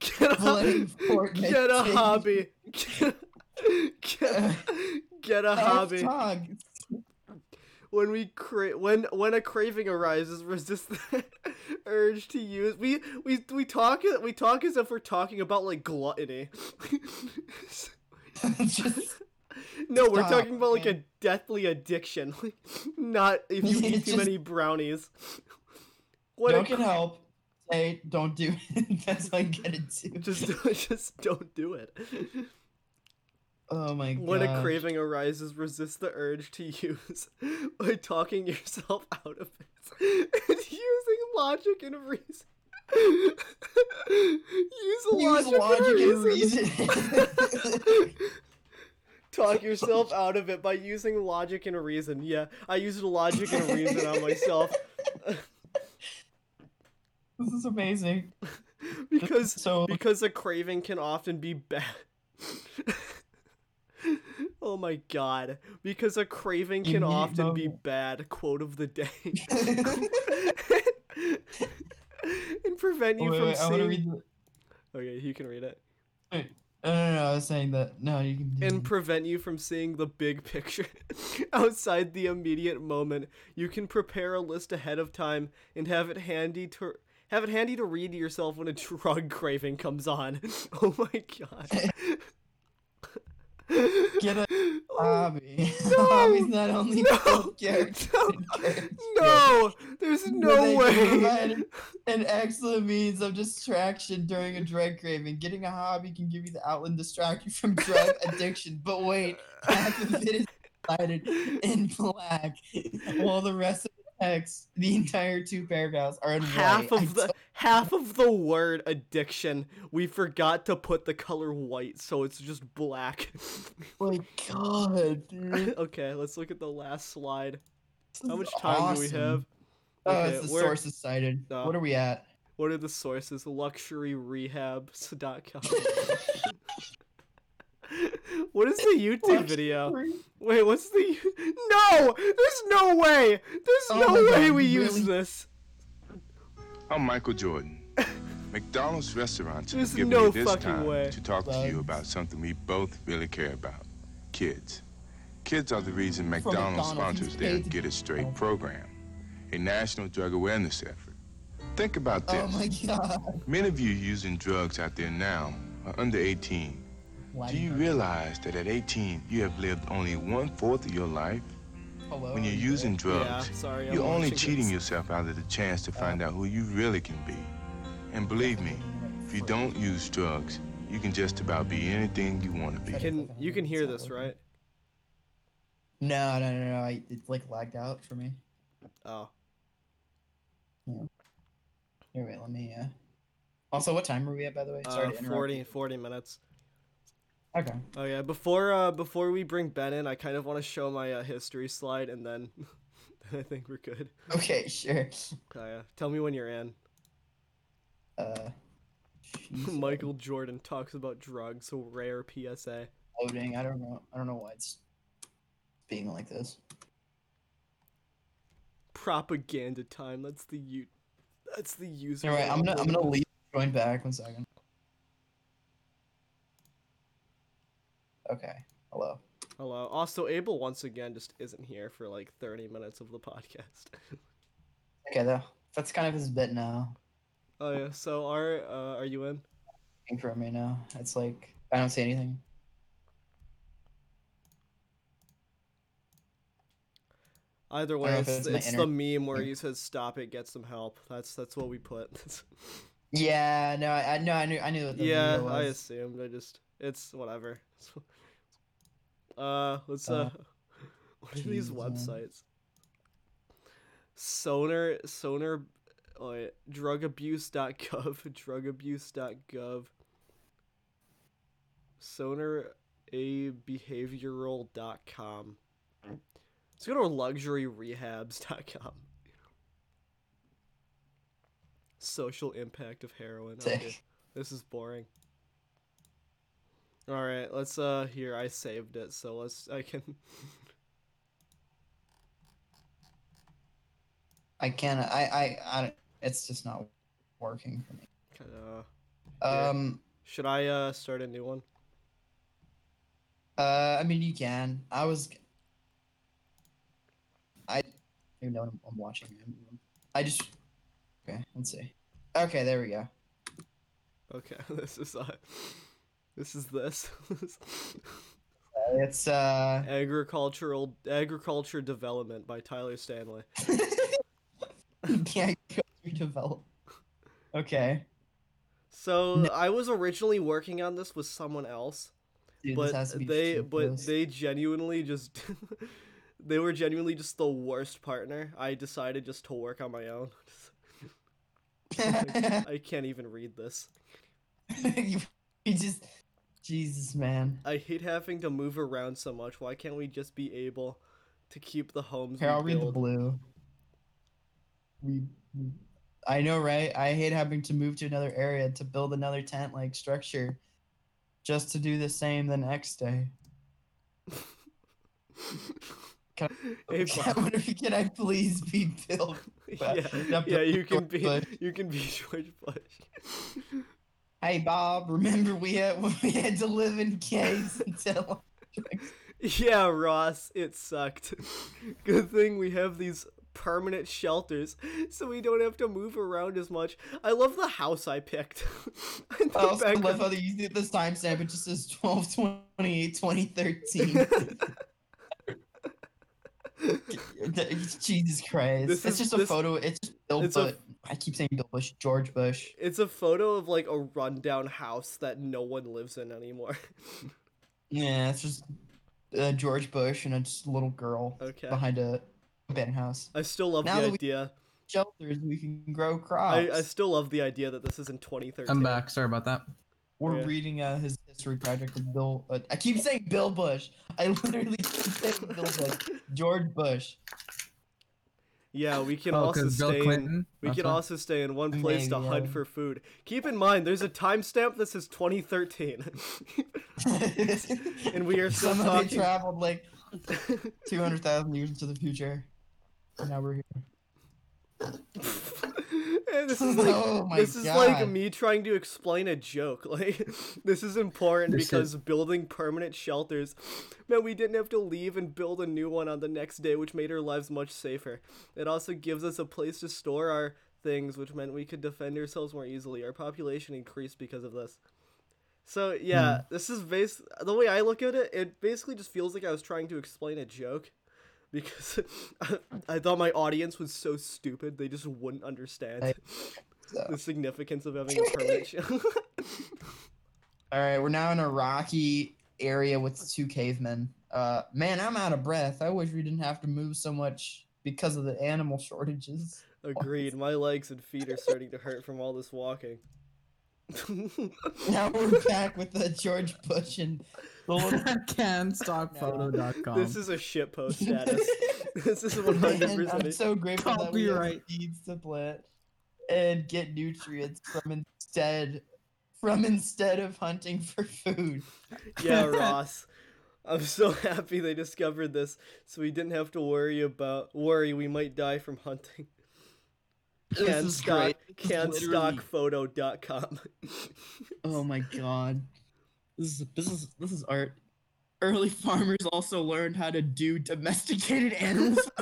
Get a, get a hobby. Get, get, uh, get a hobby. When we cra- when when a craving arises, resist the urge to use. We we we talk we talk as if we're talking about like gluttony. Just No, we're Stop, talking about like a deathly addiction. Not if you eat too Just- many brownies. What don't a get help. Say don't do it. That's all I get into. just just don't do it. oh my god. When a craving arises, resist the urge to use by talking yourself out of it and using logic and reason. Use Use logic, logic and and reason. reason. Talk yourself out of it by using logic and reason. Yeah, I used logic and reason on myself this is amazing. because So because a craving can often be bad. oh my god. Because a craving can often be bad. Quote of the day. and prevent you wait, from wait, seeing. Okay, you can read it. No, no, no. I was saying that. No, you can. And prevent you from seeing the big picture outside the immediate moment. You can prepare a list ahead of time and have it handy to have it handy to read to yourself when a drug craving comes on. Oh my god. Get a Oh, hobby. no, Hobbies not only no, no, no, there's no way. An excellent means of distraction during a drug craving. Getting a hobby can give you the outlet and distract you from drug addiction. But wait, half of it is cited in black, while the rest of text, the entire two paragraphs, are in half white. Of the half of the word addiction we forgot to put the color white so it's just black my god, dude. okay let's look at the last slide This how much time do we have Oh, Okay, it's the sources cited. No. What are we at? what are the sources luxuryrehabs.com what is the youtube video wait what's the no there's no way there's Oh no way God, we use this I'm Michael Jordan. McDonald's restaurants There's have given no me this time way. to talk to you about something we both really care about. Kids. Kids are the reason McDonald's McDonald's, sponsors their to Get It Straight Oh. program, a national drug awareness effort. Think about oh this. Oh my god. Many of you using drugs out there now are under 18. Do you realize that at 18 you have lived only one fourth of your life? Hello, When you're you using there? drugs, yeah sorry you're only cheating this. yourself out of the chance to find out who you really can be. And believe me, if you don't use drugs, you can just about be anything you want to be. can you can hear this right No, no, no, no. I, it like lagged out for me. Oh, Here, wait, let me. Uh... Also, what time are we at, by the way? Sorry uh, 40, 40 minutes. Okay. Oh yeah, before uh before we bring Ben in, I kind of want to show my uh, history slide, and then then I think we're good. Okay, sure. Oh yeah, tell me when you're in. Uh, Michael Jordan talks about drugs, so rare PSA. loading. I don't know. I don't know why it's being like this. Propaganda time. That's the u. That's the user. Anyway, I'm gonna I'm gonna leave. Join back one second. Okay. Hello. Hello. Also, Abel once again just isn't here for like 30 minutes of the podcast. Okay, though. That's kind of his bit now. oh yeah. So are uh, are you in? Waiting for me now. It's like I don't see anything. Either way, don't know if it's, it's it's the meme where he says "Stop it, get some help." That's that's what we put. Yeah. No. I, I no. I knew. I knew what the yeah, I assumed. I just it's whatever. uh, let's uh, Uh, what are these websites? Sonar Sonar, oh, wait, drugabuse.gov, drugabuse.gov. Sonar a behavioral.com. Let's go to luxuryrehabs.com. Social impact of heroin. Okay. This is boring. All right, let's uh here I saved it, so let's I can I can't. I. I. I. It's just not working for me. kind of Yeah. Um. Should I uh start a new one? Uh. I mean, you can. I was. I. don't even know I'm, I'm watching. I just. Okay. Let's see. Okay. There we go. Okay, this is uh this is this. It's uh. agricultural agriculture development by Tyler Stanley. yeah. Redevelop. Okay. So I was originally working on this with someone else, Dude, but they but they genuinely just they were genuinely just the worst partner. I decided just to work on my own. I can't even read this. you, just. Jesus, man. I hate having to move around so much. Why can't we just be able to keep the homes Here, I'll read the blue. We, we- I know, right? I hate having to move to another area to build another tent-like structure, just to do the same the next day. Can Hey, Can, can I please be Bill? yeah, yeah, you can be you can be George Bush. Hey Bob, remember we had we had to live in caves until. yeah, Ross, it sucked. Good thing we have these permanent shelters, so we don't have to move around as much. I love the house I picked. I also love background- how they use this timestamp. It just says 12 28 2013. Jesus Christ. This it's is- just a this- photo. It's just it's a-. I keep saying Bill Bush. George Bush. It's a photo of like a rundown house that no one lives in anymore. Yeah, it's just uh, George Bush and a just little girl Okay. behind a abandoned house. I still love Now the that we- idea. Shelters, we can grow I, crops. I still love the idea that this is in 2013. I'm back. Sorry about that. We're Yeah. reading uh, his history project with Bill. Uh, I keep saying Bill Bush. I literally keep saying Bill Bush. George Bush. Yeah, we can Oh, also 'cause Bill stay in, we That's can why? also stay in one place to Maybe, hunt yeah. for food. Keep in mind, there's a timestamp that says 2013, and we are still Somehow talking. traveled like 200,000 years into the future. And now we're here. and this is like oh my this is god. like me trying to explain a joke. Like this is important This is- because building permanent shelters meant we didn't have to leave and build a new one on the next day, which made our lives much safer. It also gives us a place to store our things, which meant we could defend ourselves more easily. Our population increased because of this. So yeah, Hmm. this is base the way I look at it, it basically just feels like I was trying to explain a joke. Because I thought my audience was so stupid they just wouldn't understand I- So. the significance of having a permanent shelter. All right, we're now in a rocky area with two cavemen. Uh, man, I'm out of breath. I wish we didn't have to move so much because of the animal shortages. Agreed. My legs and feet are starting to hurt from all this walking. Now we're back with the George Bush and the little Canstockphoto.com. this is a shitpost status. this is one Man, hundred I'm percent. so grateful that we have Copyright. seeds to plant and get nutrients from instead from instead of hunting for food. Yeah, Ross. I'm so happy they discovered this, so we didn't have to worry about worry we might die from hunting. This is Canstock, great. This is literally- canstockphoto.com. Oh my god. This is this is this is art. Early farmers also learned how to do domesticated animals.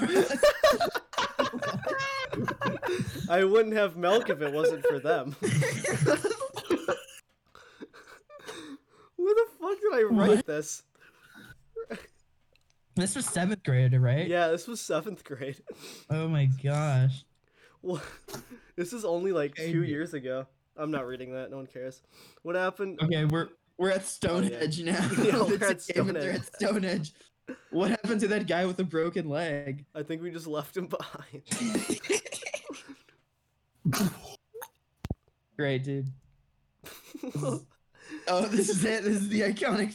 I wouldn't have milk if it wasn't for them. Where the fuck did I write What? this? this was seventh grade, right? Yeah, this was seventh grade. Oh my gosh. What? This is only like two years ago. I'm not reading that. No one cares. What happened? Okay, we're we're at Stonehenge oh, now. Yeah, we're The at cavemen are at Stonehenge. What happened to that guy with a broken leg? I think we just left him behind. Great, dude. Oh, this is it. This is the iconic.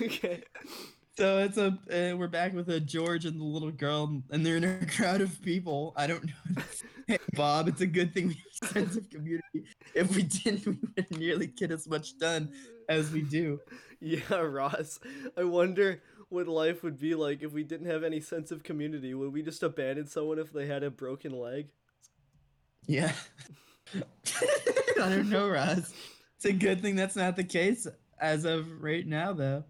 okay. So it's a uh, we're back with a George and the little girl, and they're in a crowd of people. I don't know. hey, Bob, it's a good thing we have a sense of community. If we didn't, we wouldn't nearly get as much done as we do. Yeah, Ross. I wonder what life would be like if we didn't have any sense of community. Would we just abandon someone if they had a broken leg? Yeah. I don't know, Ross. It's a good thing that's not the case as of right now, though.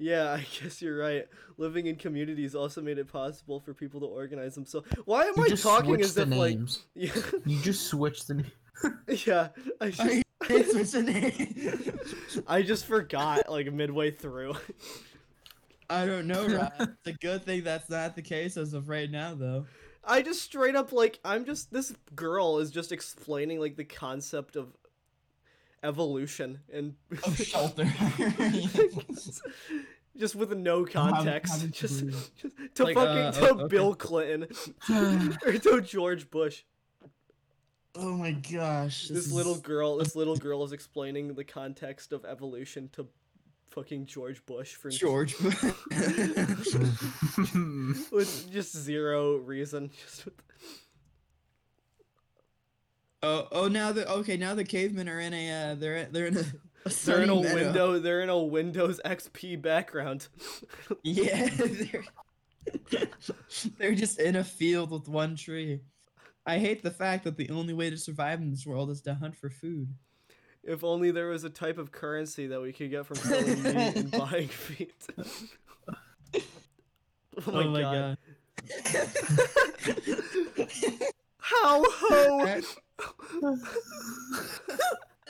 Yeah, I guess you're right. Living in communities also made it possible for people to organize themselves. Why am You I just talking switch as the if like yeah, You just switched the name. yeah, I just I hate switching names. I just forgot like midway through. I don't know, Ross. It's a good thing that's not the case as of right now, though. I just straight up like I'm just this girl is just explaining like the concept of evolution and Of shelter. just with no How- how context. just, just to Like, fucking uh, to okay. Bill Clinton or to George Bush. oh my gosh. This little girl, this little girl is explaining the context of evolution to fucking George Bush for George. with just zero reason. Just with, oh, oh, now the okay, now the cavemen are in a, uh, they're they're in a, a they're in a meadow. window. They're in a Windows XP background. Yeah, they're they're just in a field with one tree. I hate the fact that the only way to survive in this world is to hunt for food. If only there was a type of currency that we could get from selling meat and buying feet. oh my, god. How ho!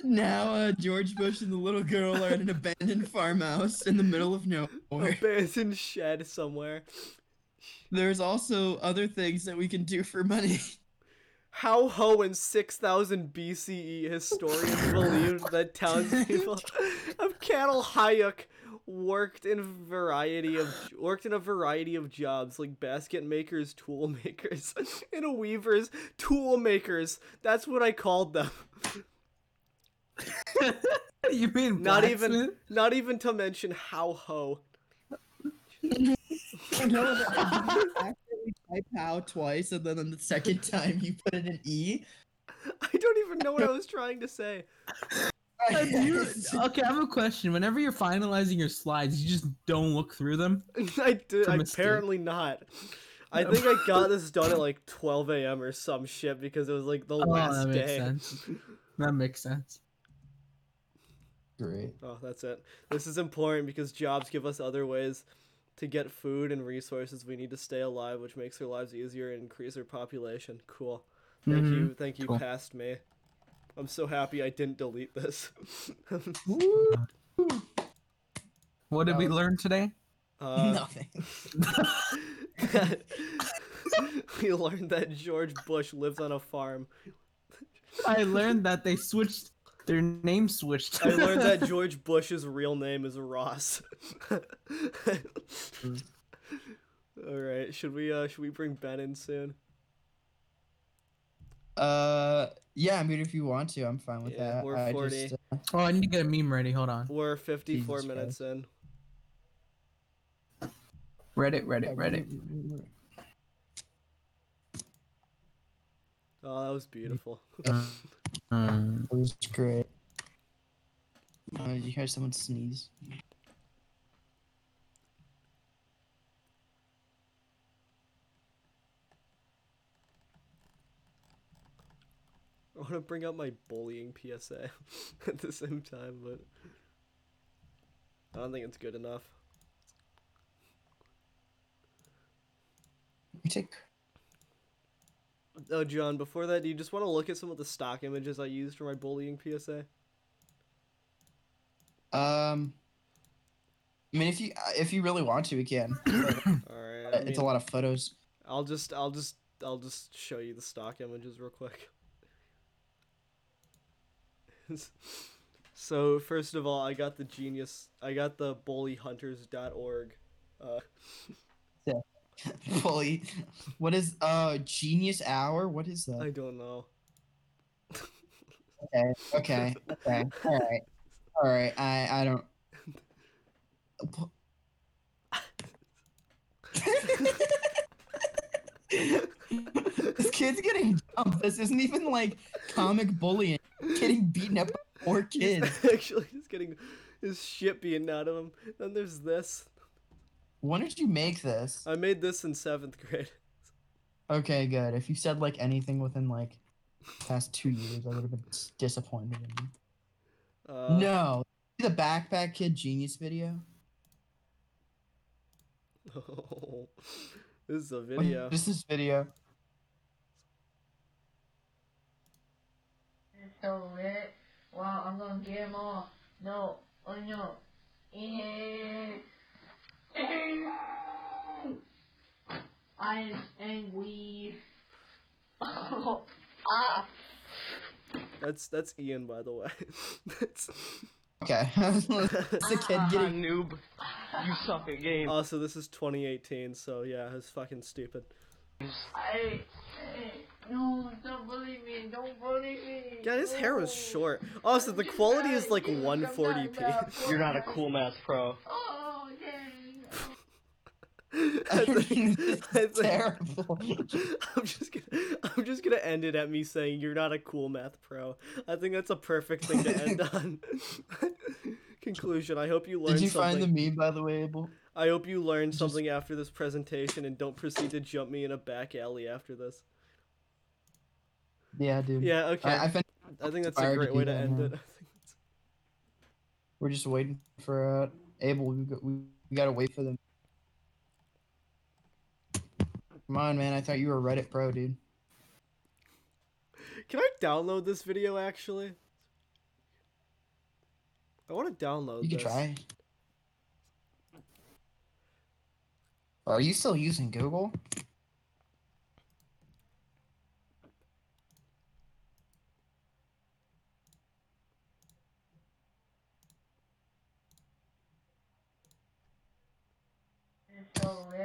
Now, uh, George Bush and the little girl are in an abandoned farmhouse in the middle of nowhere. Abandoned shed somewhere. There's also other things that we can do for money. How ho in 6000 BCE historians believed that townspeople of Çatalhöyük worked in a variety of worked in a variety of jobs like basket makers, tool makers, and weavers, tool makers. That's what I called them. you mean Not even not even to mention how ho. You know, type how twice, and then on the second time you put in an E. I don't even know what I was trying to say. Do you- okay, I have a question. Whenever you're finalizing your slides, you just don't look through them. I did apparently not. I think I got this done at like 12 a.m. or some shit because it was like the Oh, last that makes day. sense. That makes sense. Great. Oh, that's it. This is important because jobs give us other ways to get food and resources we need to stay alive, which makes our lives easier and increase our population. Cool. Thank Mhm. you. Thank you, Cool. past me. I'm so happy I didn't delete this. What did we Um, learn today? uh, Nothing. we learned that George Bush lives on a farm. I learned that they switched Their name switched. I learned that George Bush's real name is Ross. All right, should we uh should we bring Ben in soon? Uh, yeah. I mean, if you want to, I'm fine with Yeah, that. we're I 40. Just, uh, Oh, I need to get a meme ready. Hold on. We're 54 Jesus minutes in. Reddit, Reddit, Reddit. Oh, that was beautiful. Um, It was great. Uh, did you hear someone sneeze? I want to bring up my bullying PSA at the same time, but I don't think it's good enough. Take. Oh, John, before that, do you just want to look at some of the stock images I used for my bullying PSA? Um. I mean, if you if you really want to, we can. All right. I it's a lot of photos. I'll just, I'll just, I'll just show you the stock images real quick. so first of all, I got the genius. I got the bullyhunters.org. Uh, Fully. What is uh genius hour? What is that? I don't know. Okay. Okay. Okay. All right. All right. I I don't. this kid's getting jumped. This isn't even like comic bullying. Getting beaten up by four kids. Actually, just getting his shit beaten out of him. Then there's this. When did you make this? I made this in seventh grade. Okay, good. If you said like anything within like past two years, I would have been disappointed in you. Uh, no, the backpack kid genius video. this is a video. This is video? So lit. Wow, I'm gonna get him all. No, oh no. Eh. I am angry. ah. That's that's Ian, by the way. that's Okay, it's a kid getting. noob. You suck at games. also this is 2018, so yeah, it's fucking stupid. I, I, no, don't bully me. Don't bully me. God, his hair was No. short. Also, the quality is like Yes, I'm not 140p. You're not a cool math pro. Oh, dang. I think, It's I think, terrible. I'm just gonna I'm just gonna end it at me saying you're not a cool math pro. I think that's a perfect thing to end on. Conclusion. I hope you learned Did you something. find the meme by the way, Abel? I hope you learned Just- something after this presentation and don't proceed to jump me in a back alley after this. Yeah, dude. Yeah, okay. I, I fin- I think that's a great way to end now. it. I think it's- we're just waiting for uh, Abel. We, got, we we gotta wait for them. Come on, man. I thought you were Reddit pro, dude. Can I download this video actually? I want to download You this. can try. Are you still using Google?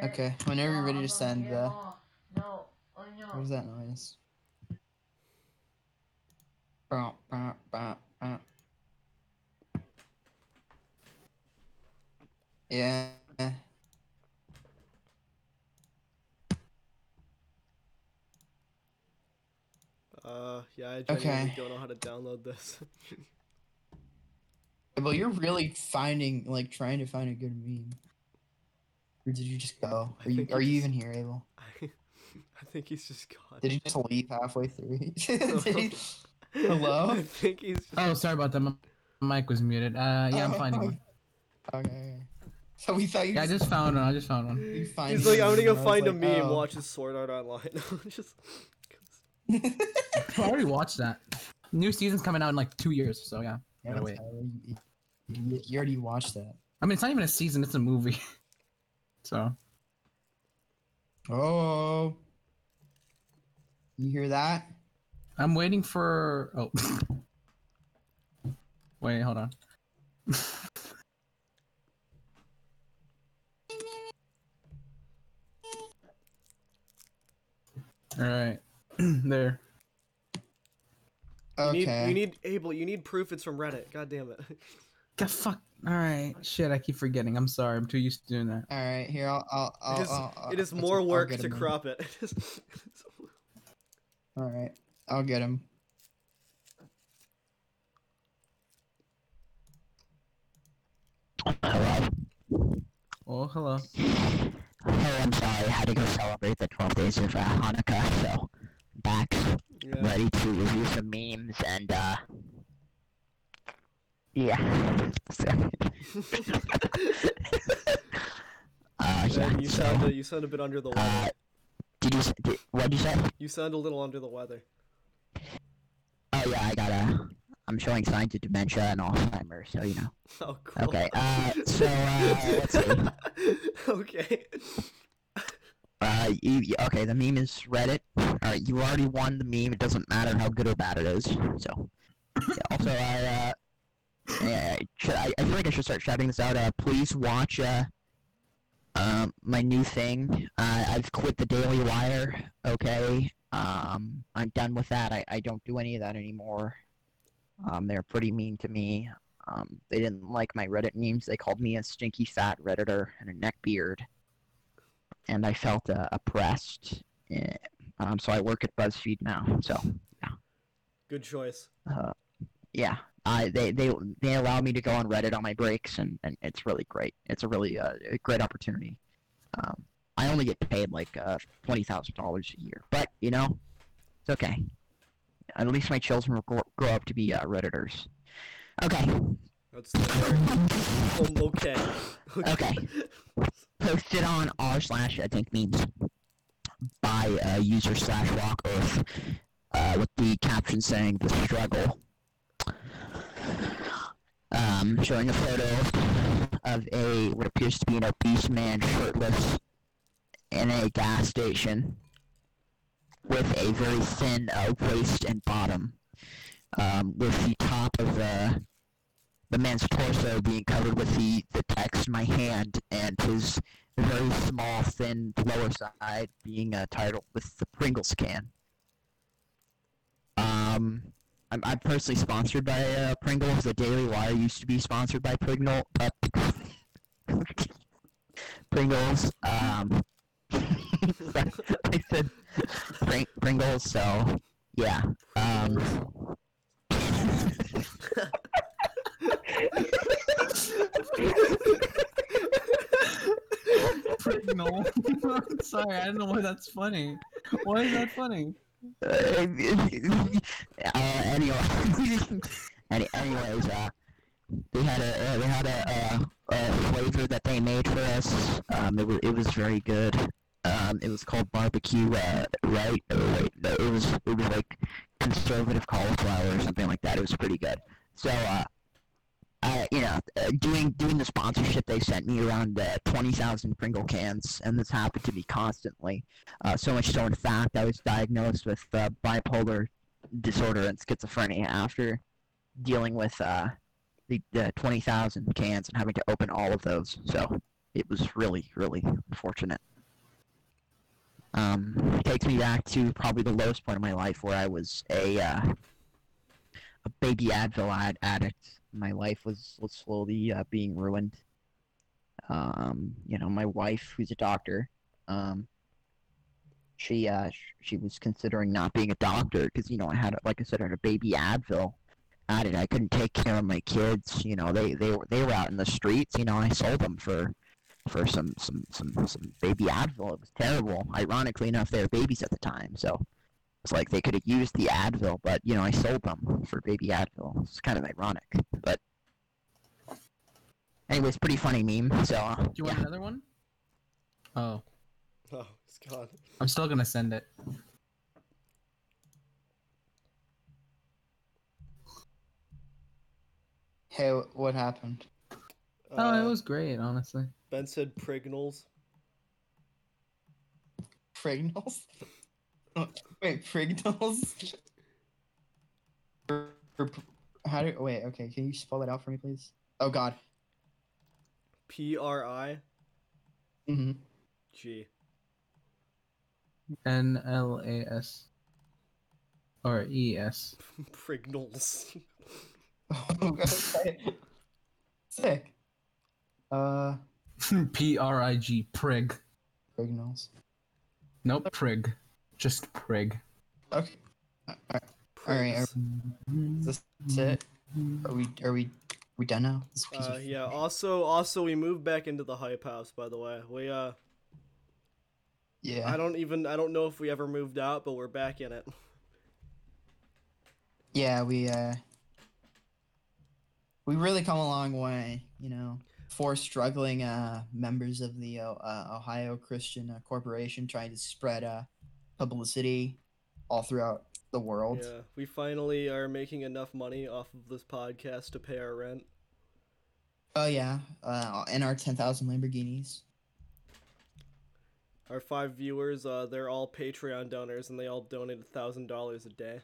Okay, whenever you're ready to send the. him all. No, no. What is that noise? Bah, bah, bah, bah. Yeah. Uh, yeah, I genuinely Okay. don't know how to download this. Well, you're really finding, like, trying to find a good meme. Or did you just go? Are you, are you even here, Abel? I, I think he's just gone. Did he just leave halfway through? He- Hello? I think he's. Just... oh, sorry about that. My my mic was muted. Uh, yeah, I'm finding one. Okay. okay. So we thought you Yeah, I just found one. I just found one. you find He's like, I'm gonna go meme, and I was find a like, meme, oh. watch his Sword Art Online. just. I already watched that. New season's coming out in like two years, so yeah. Yeah, Gotta wait. You, you, you already watched that. I mean, it's not even a season; it's a movie. So oh, oh, oh. You hear that? I'm waiting for. Oh, Wait, hold on. All right, there. You Okay. need, you need Abel. You need proof it's from Reddit. God damn it. God, fuck. All right, shit. I keep forgetting. I'm sorry. I'm too used to doing that. All right, here I'll. I'll, I'll, It is, I'll- I'll- it is more work to him then. crop it. It is- All right, I'll get him. Hello. Oh, hello. Hey, I'm sorry. I had to go celebrate the 12 days of uh, Hanukkah, so back yeah. ready to review some memes and uh yeah. So, uh, yeah. Man, you so, sound a, you sound a bit under the weather. uh, did you did, what did you say? you sound a little under the weather. Oh yeah, I got a. I'm showing signs of dementia and Alzheimer's, so you know. Oh, cool. Okay. Uh, so uh, let's see. okay. Uh, you, you- okay, the meme is Reddit. Alright, you already won the meme. It doesn't matter how good or bad it is. So, yeah, also, I, uh, yeah, I, I feel like I should start shouting this out. Uh, please watch, uh, um, my new thing. Uh, I've quit the Daily Wire, okay? Um, I'm done with that. I, I don't do any of that anymore. Um, they're pretty mean to me. Um, they didn't like my Reddit memes. They called me a stinky fat Redditor and a neckbeard and I felt uh, oppressed. eh, Um, so I work at BuzzFeed now. So yeah. Good choice. uh, yeah, I they they they allow me to go on Reddit on my breaks, and, and it's really great. It's a really uh, great opportunity. Um, I only get paid like uh, twenty thousand dollars a year, but you know, it's okay. At least my children will grow, grow up to be uh, redditors. Okay, That's um, okay. Okay. posted on r slash I think means by uh, user slash rock earth uh, with the caption saying the struggle. Um, showing a photo of a what appears to be an obese man shirtless in a gas station with a very thin uh, waist and bottom, um, with the top of the the man's torso being covered with the, the text my hand and his very small thin lower side being uh, titled with the Pringles can. Um, I'm, I'm personally sponsored by uh, Pringles. The Daily Wire used to be sponsored by Pringle, uh, Pringles. Um, I said Pring- Pringles, so yeah. Um. Sorry, I don't know why that's funny. Why is that funny? Uh, anyway, any, anyways, uh, they had a uh, they had a, uh, a flavor that they made for us. Um, it was it was very good. Um, it was called barbecue, uh, right? No, it was it was like conservative cauliflower or something like that. It was pretty good. So, uh, uh, you know, uh, doing doing the sponsorship, they sent me around uh, twenty thousand Pringle cans, and this happened to me constantly. Uh, so much so, in fact, I was diagnosed with uh, bipolar disorder and schizophrenia after dealing with uh, the, the 20,000 cans and having to open all of those. So it was really, really unfortunate. Um, takes me back to probably the lowest point of my life where I was a a baby Advil ad- addict. My life was, was slowly uh, being ruined. Um, you know, my wife, who's a doctor, um, she uh sh- she was considering not being a doctor because you know I had like I said I had a baby Advil at it I couldn't take care of my kids you know they they they were out in the streets you know I sold them for for some some some some baby Advil it was terrible ironically enough they were babies at the time so it's like they could have used the Advil but you know I sold them for baby Advil it's kind of ironic but anyways pretty funny meme so uh, Do you want yeah. another one? Oh, Oh, it's gone. I'm still gonna send it. Hey, what happened? Oh, it Uh, was great, honestly. Ben said Prignals. Prignals? Wait, Prignals? How do wait? Okay, can you spell that out for me, please? Oh God. P R I Mm-hmm. G. N L A S or E S. Prignals. okay. Sick. Uh, P R I G prig. Prignals. Nope, prig. Just prig. Okay. Alright, alright. Prigs. Is this it? Are we are we we done now? This piece Uh, of- yeah. Also, also, we moved back into the hype house. By the way, we uh, Yeah. I don't even, I don't know if we ever moved out, but we're back in it. Yeah, we uh we really come a long way, you know, for struggling uh members of the uh, Ohio Christian uh, Corporation trying to spread uh publicity all throughout the world. Yeah, we finally are making enough money off of this podcast to pay our rent. Oh yeah, uh and our 10,000 Lamborghinis. Our five viewers, uh, they're all Patreon donors, and they all donate a thousand dollars a day.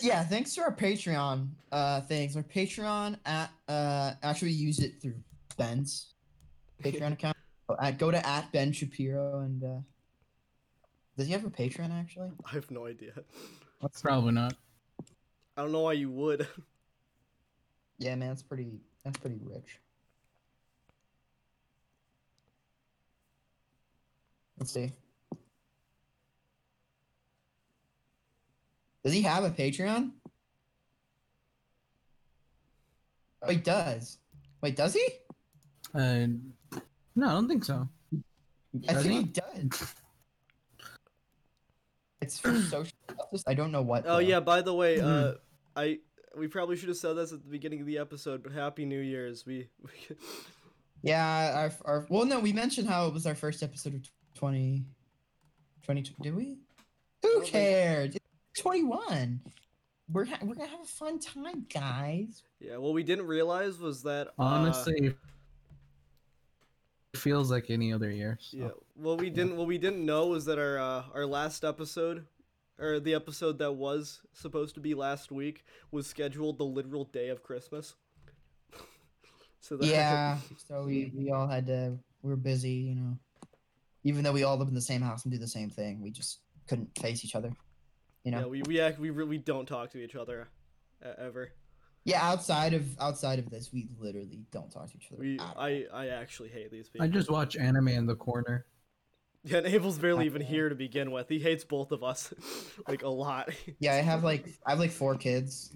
Yeah, thanks to our Patreon uh things. Our Patreon at uh actually use it through Ben's Patreon account. At go to at Ben Shapiro and uh does he have a Patreon actually? I have no idea. That's probably not. I don't know why you would. Yeah, man, that's pretty that's pretty rich. Let's see. Does he have a Patreon? Oh, he does. Wait, does he? Uh, no, I don't think so. I Does think he? he does. It's for social justice. I don't know what. Oh though. yeah, by the way, Hmm. uh, I we probably should have said this at the beginning of the episode, but Happy New Year's. We, we Yeah, our, our well, no, we mentioned how it was our first episode of 20, 20 did we? Who don't think- 21. We're ha- we're gonna have a fun time, guys. yeah, what we didn't realize was that uh, Honestly, it feels like any other year. so. Yeah. What we didn't what we didn't know was that our uh, our last episode or the episode that was supposed to be last week was scheduled the literal day of Christmas. so that Yeah. So we we all had to. We were busy, you know. Even though we all live in the same house and do the same thing, we just couldn't face each other. You know. yeah, we we act we really don't talk to each other uh, ever. Yeah, outside of outside of this, we literally don't talk to each other. We. I I actually hate these people. I just watch anime in the corner. Yeah, and Abel's barely even here to begin with. He hates both of us like a lot. Yeah, I have like I have like four kids.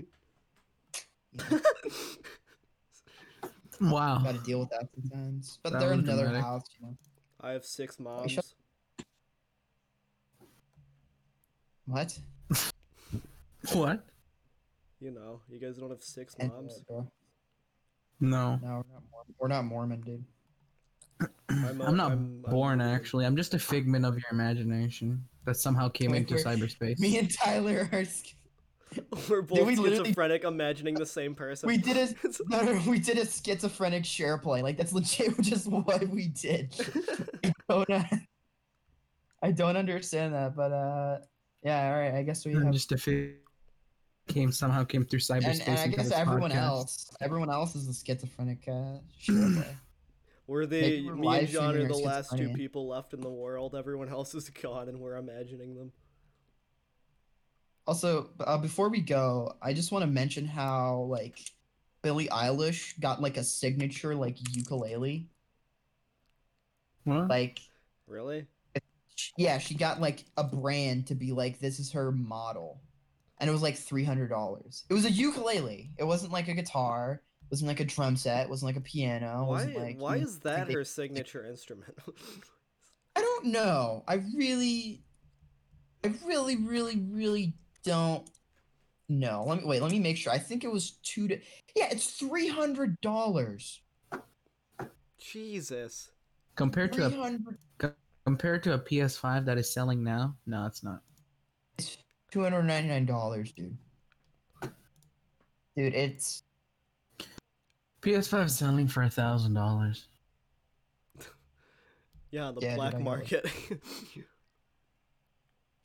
Yeah, Wow. Got to deal with that sometimes. But That they're in another dramatic. house, you know. I have six shut- moms. What? What? You know, you guys don't have six And- moms. No. No, we're not Mormon. We're not Mormon, dude. I'm, a- I'm not I'm- I'm born, actually. I'm just a figment of your imagination that somehow came Wait, into cyberspace. Me and Tyler are. sk- We're both we schizophrenic, imagining the same person. We did a no, no, we did a schizophrenic share play. Like that's legit just what we did. I don't, uh, I don't understand that, but uh, yeah. All right, I guess we I'm have. just a fig came somehow came through cyberspace. And, and I guess everyone podcast. else, everyone else is a schizophrenic uh, share play. We're Maybe the we're me and John are the last two people people left in the world. Everyone else is gone, and we're imagining them. Also, uh, before we go, I just want to mention how like Billie Eilish got like a signature like ukulele. What? Like, Really? yeah, she got like a brand to be like this is her model, and it was like three hundred dollars. It was a ukulele. It wasn't like a guitar. It wasn't like a drum set. It wasn't like a piano. It Why? wasn't like why you know, is that they- her signature instrument? I don't know. I really, I really, really, really don't know. Let me wait. Let me make sure. I think it was two. To, yeah, it's three hundred dollars. Jesus. compared to a compared to a PS5 that is selling now, no, it's not. Two hundred ninety nine dollars, dude. Dude, it's PS5 is selling for a thousand dollars. Yeah, the Yeah, dude, black I get market.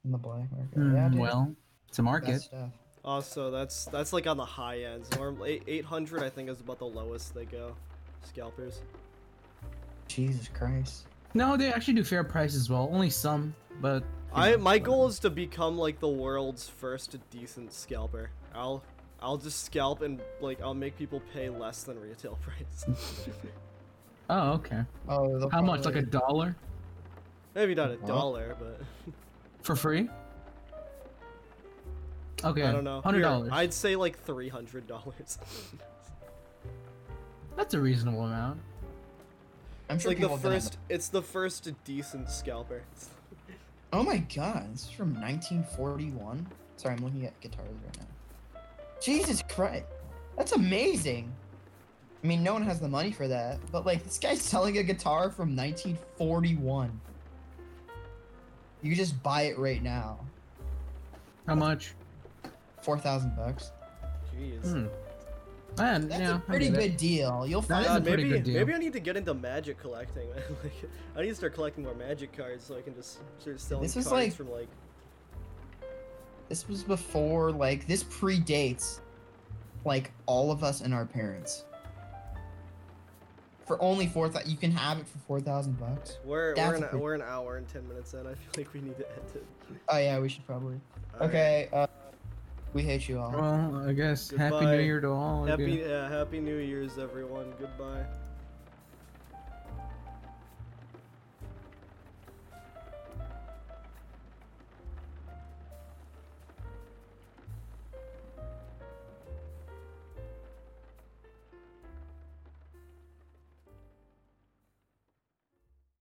in the black market. Hmm, yeah, dude. well, it's a That market. stuff. Also, that's that's like on the high end. Normally, eight hundred I think is about the lowest they go. Scalpers. Jesus Christ. No, they actually do fair price as well. Only some, but I my goal is to become like the world's first decent scalper. I'll I'll just scalp and like I'll make people pay less than retail price. oh okay. Oh, they'll How much? Like a dollar Maybe not a Well. dollar, but for free? Okay. I don't know. Hundred dollars. I'd say like three hundred dollars. That's a reasonable amount. I'm It's sure like the people have done first. It's the first decent scalper. Oh my god, this is from 1941. Sorry, I'm looking at guitars right now. Jesus Christ, that's amazing. I mean, no one has the money for that, but like this guy's selling a guitar from 1941. You could just buy it right now, How much? four thousand bucks. Jeez. Hmm. Man, That's yeah, a I pretty get it. good deal. You'll find is a God, pretty maybe good deal. maybe I need to get into magic collecting. man. like, I need to start collecting more magic cards so I can just start selling This was cards like- from like. this was before like this predates like all of us and our parents. For only four thousand, you can have it for four thousand bucks. We're we're an, we're an hour and ten minutes in. I feel like we need to end it. Oh yeah, we should probably. Alright. Okay, uh, we hate you all. Well, I guess Happy New Year to all. Happy guess. uh, Happy New Year's, everyone. Goodbye.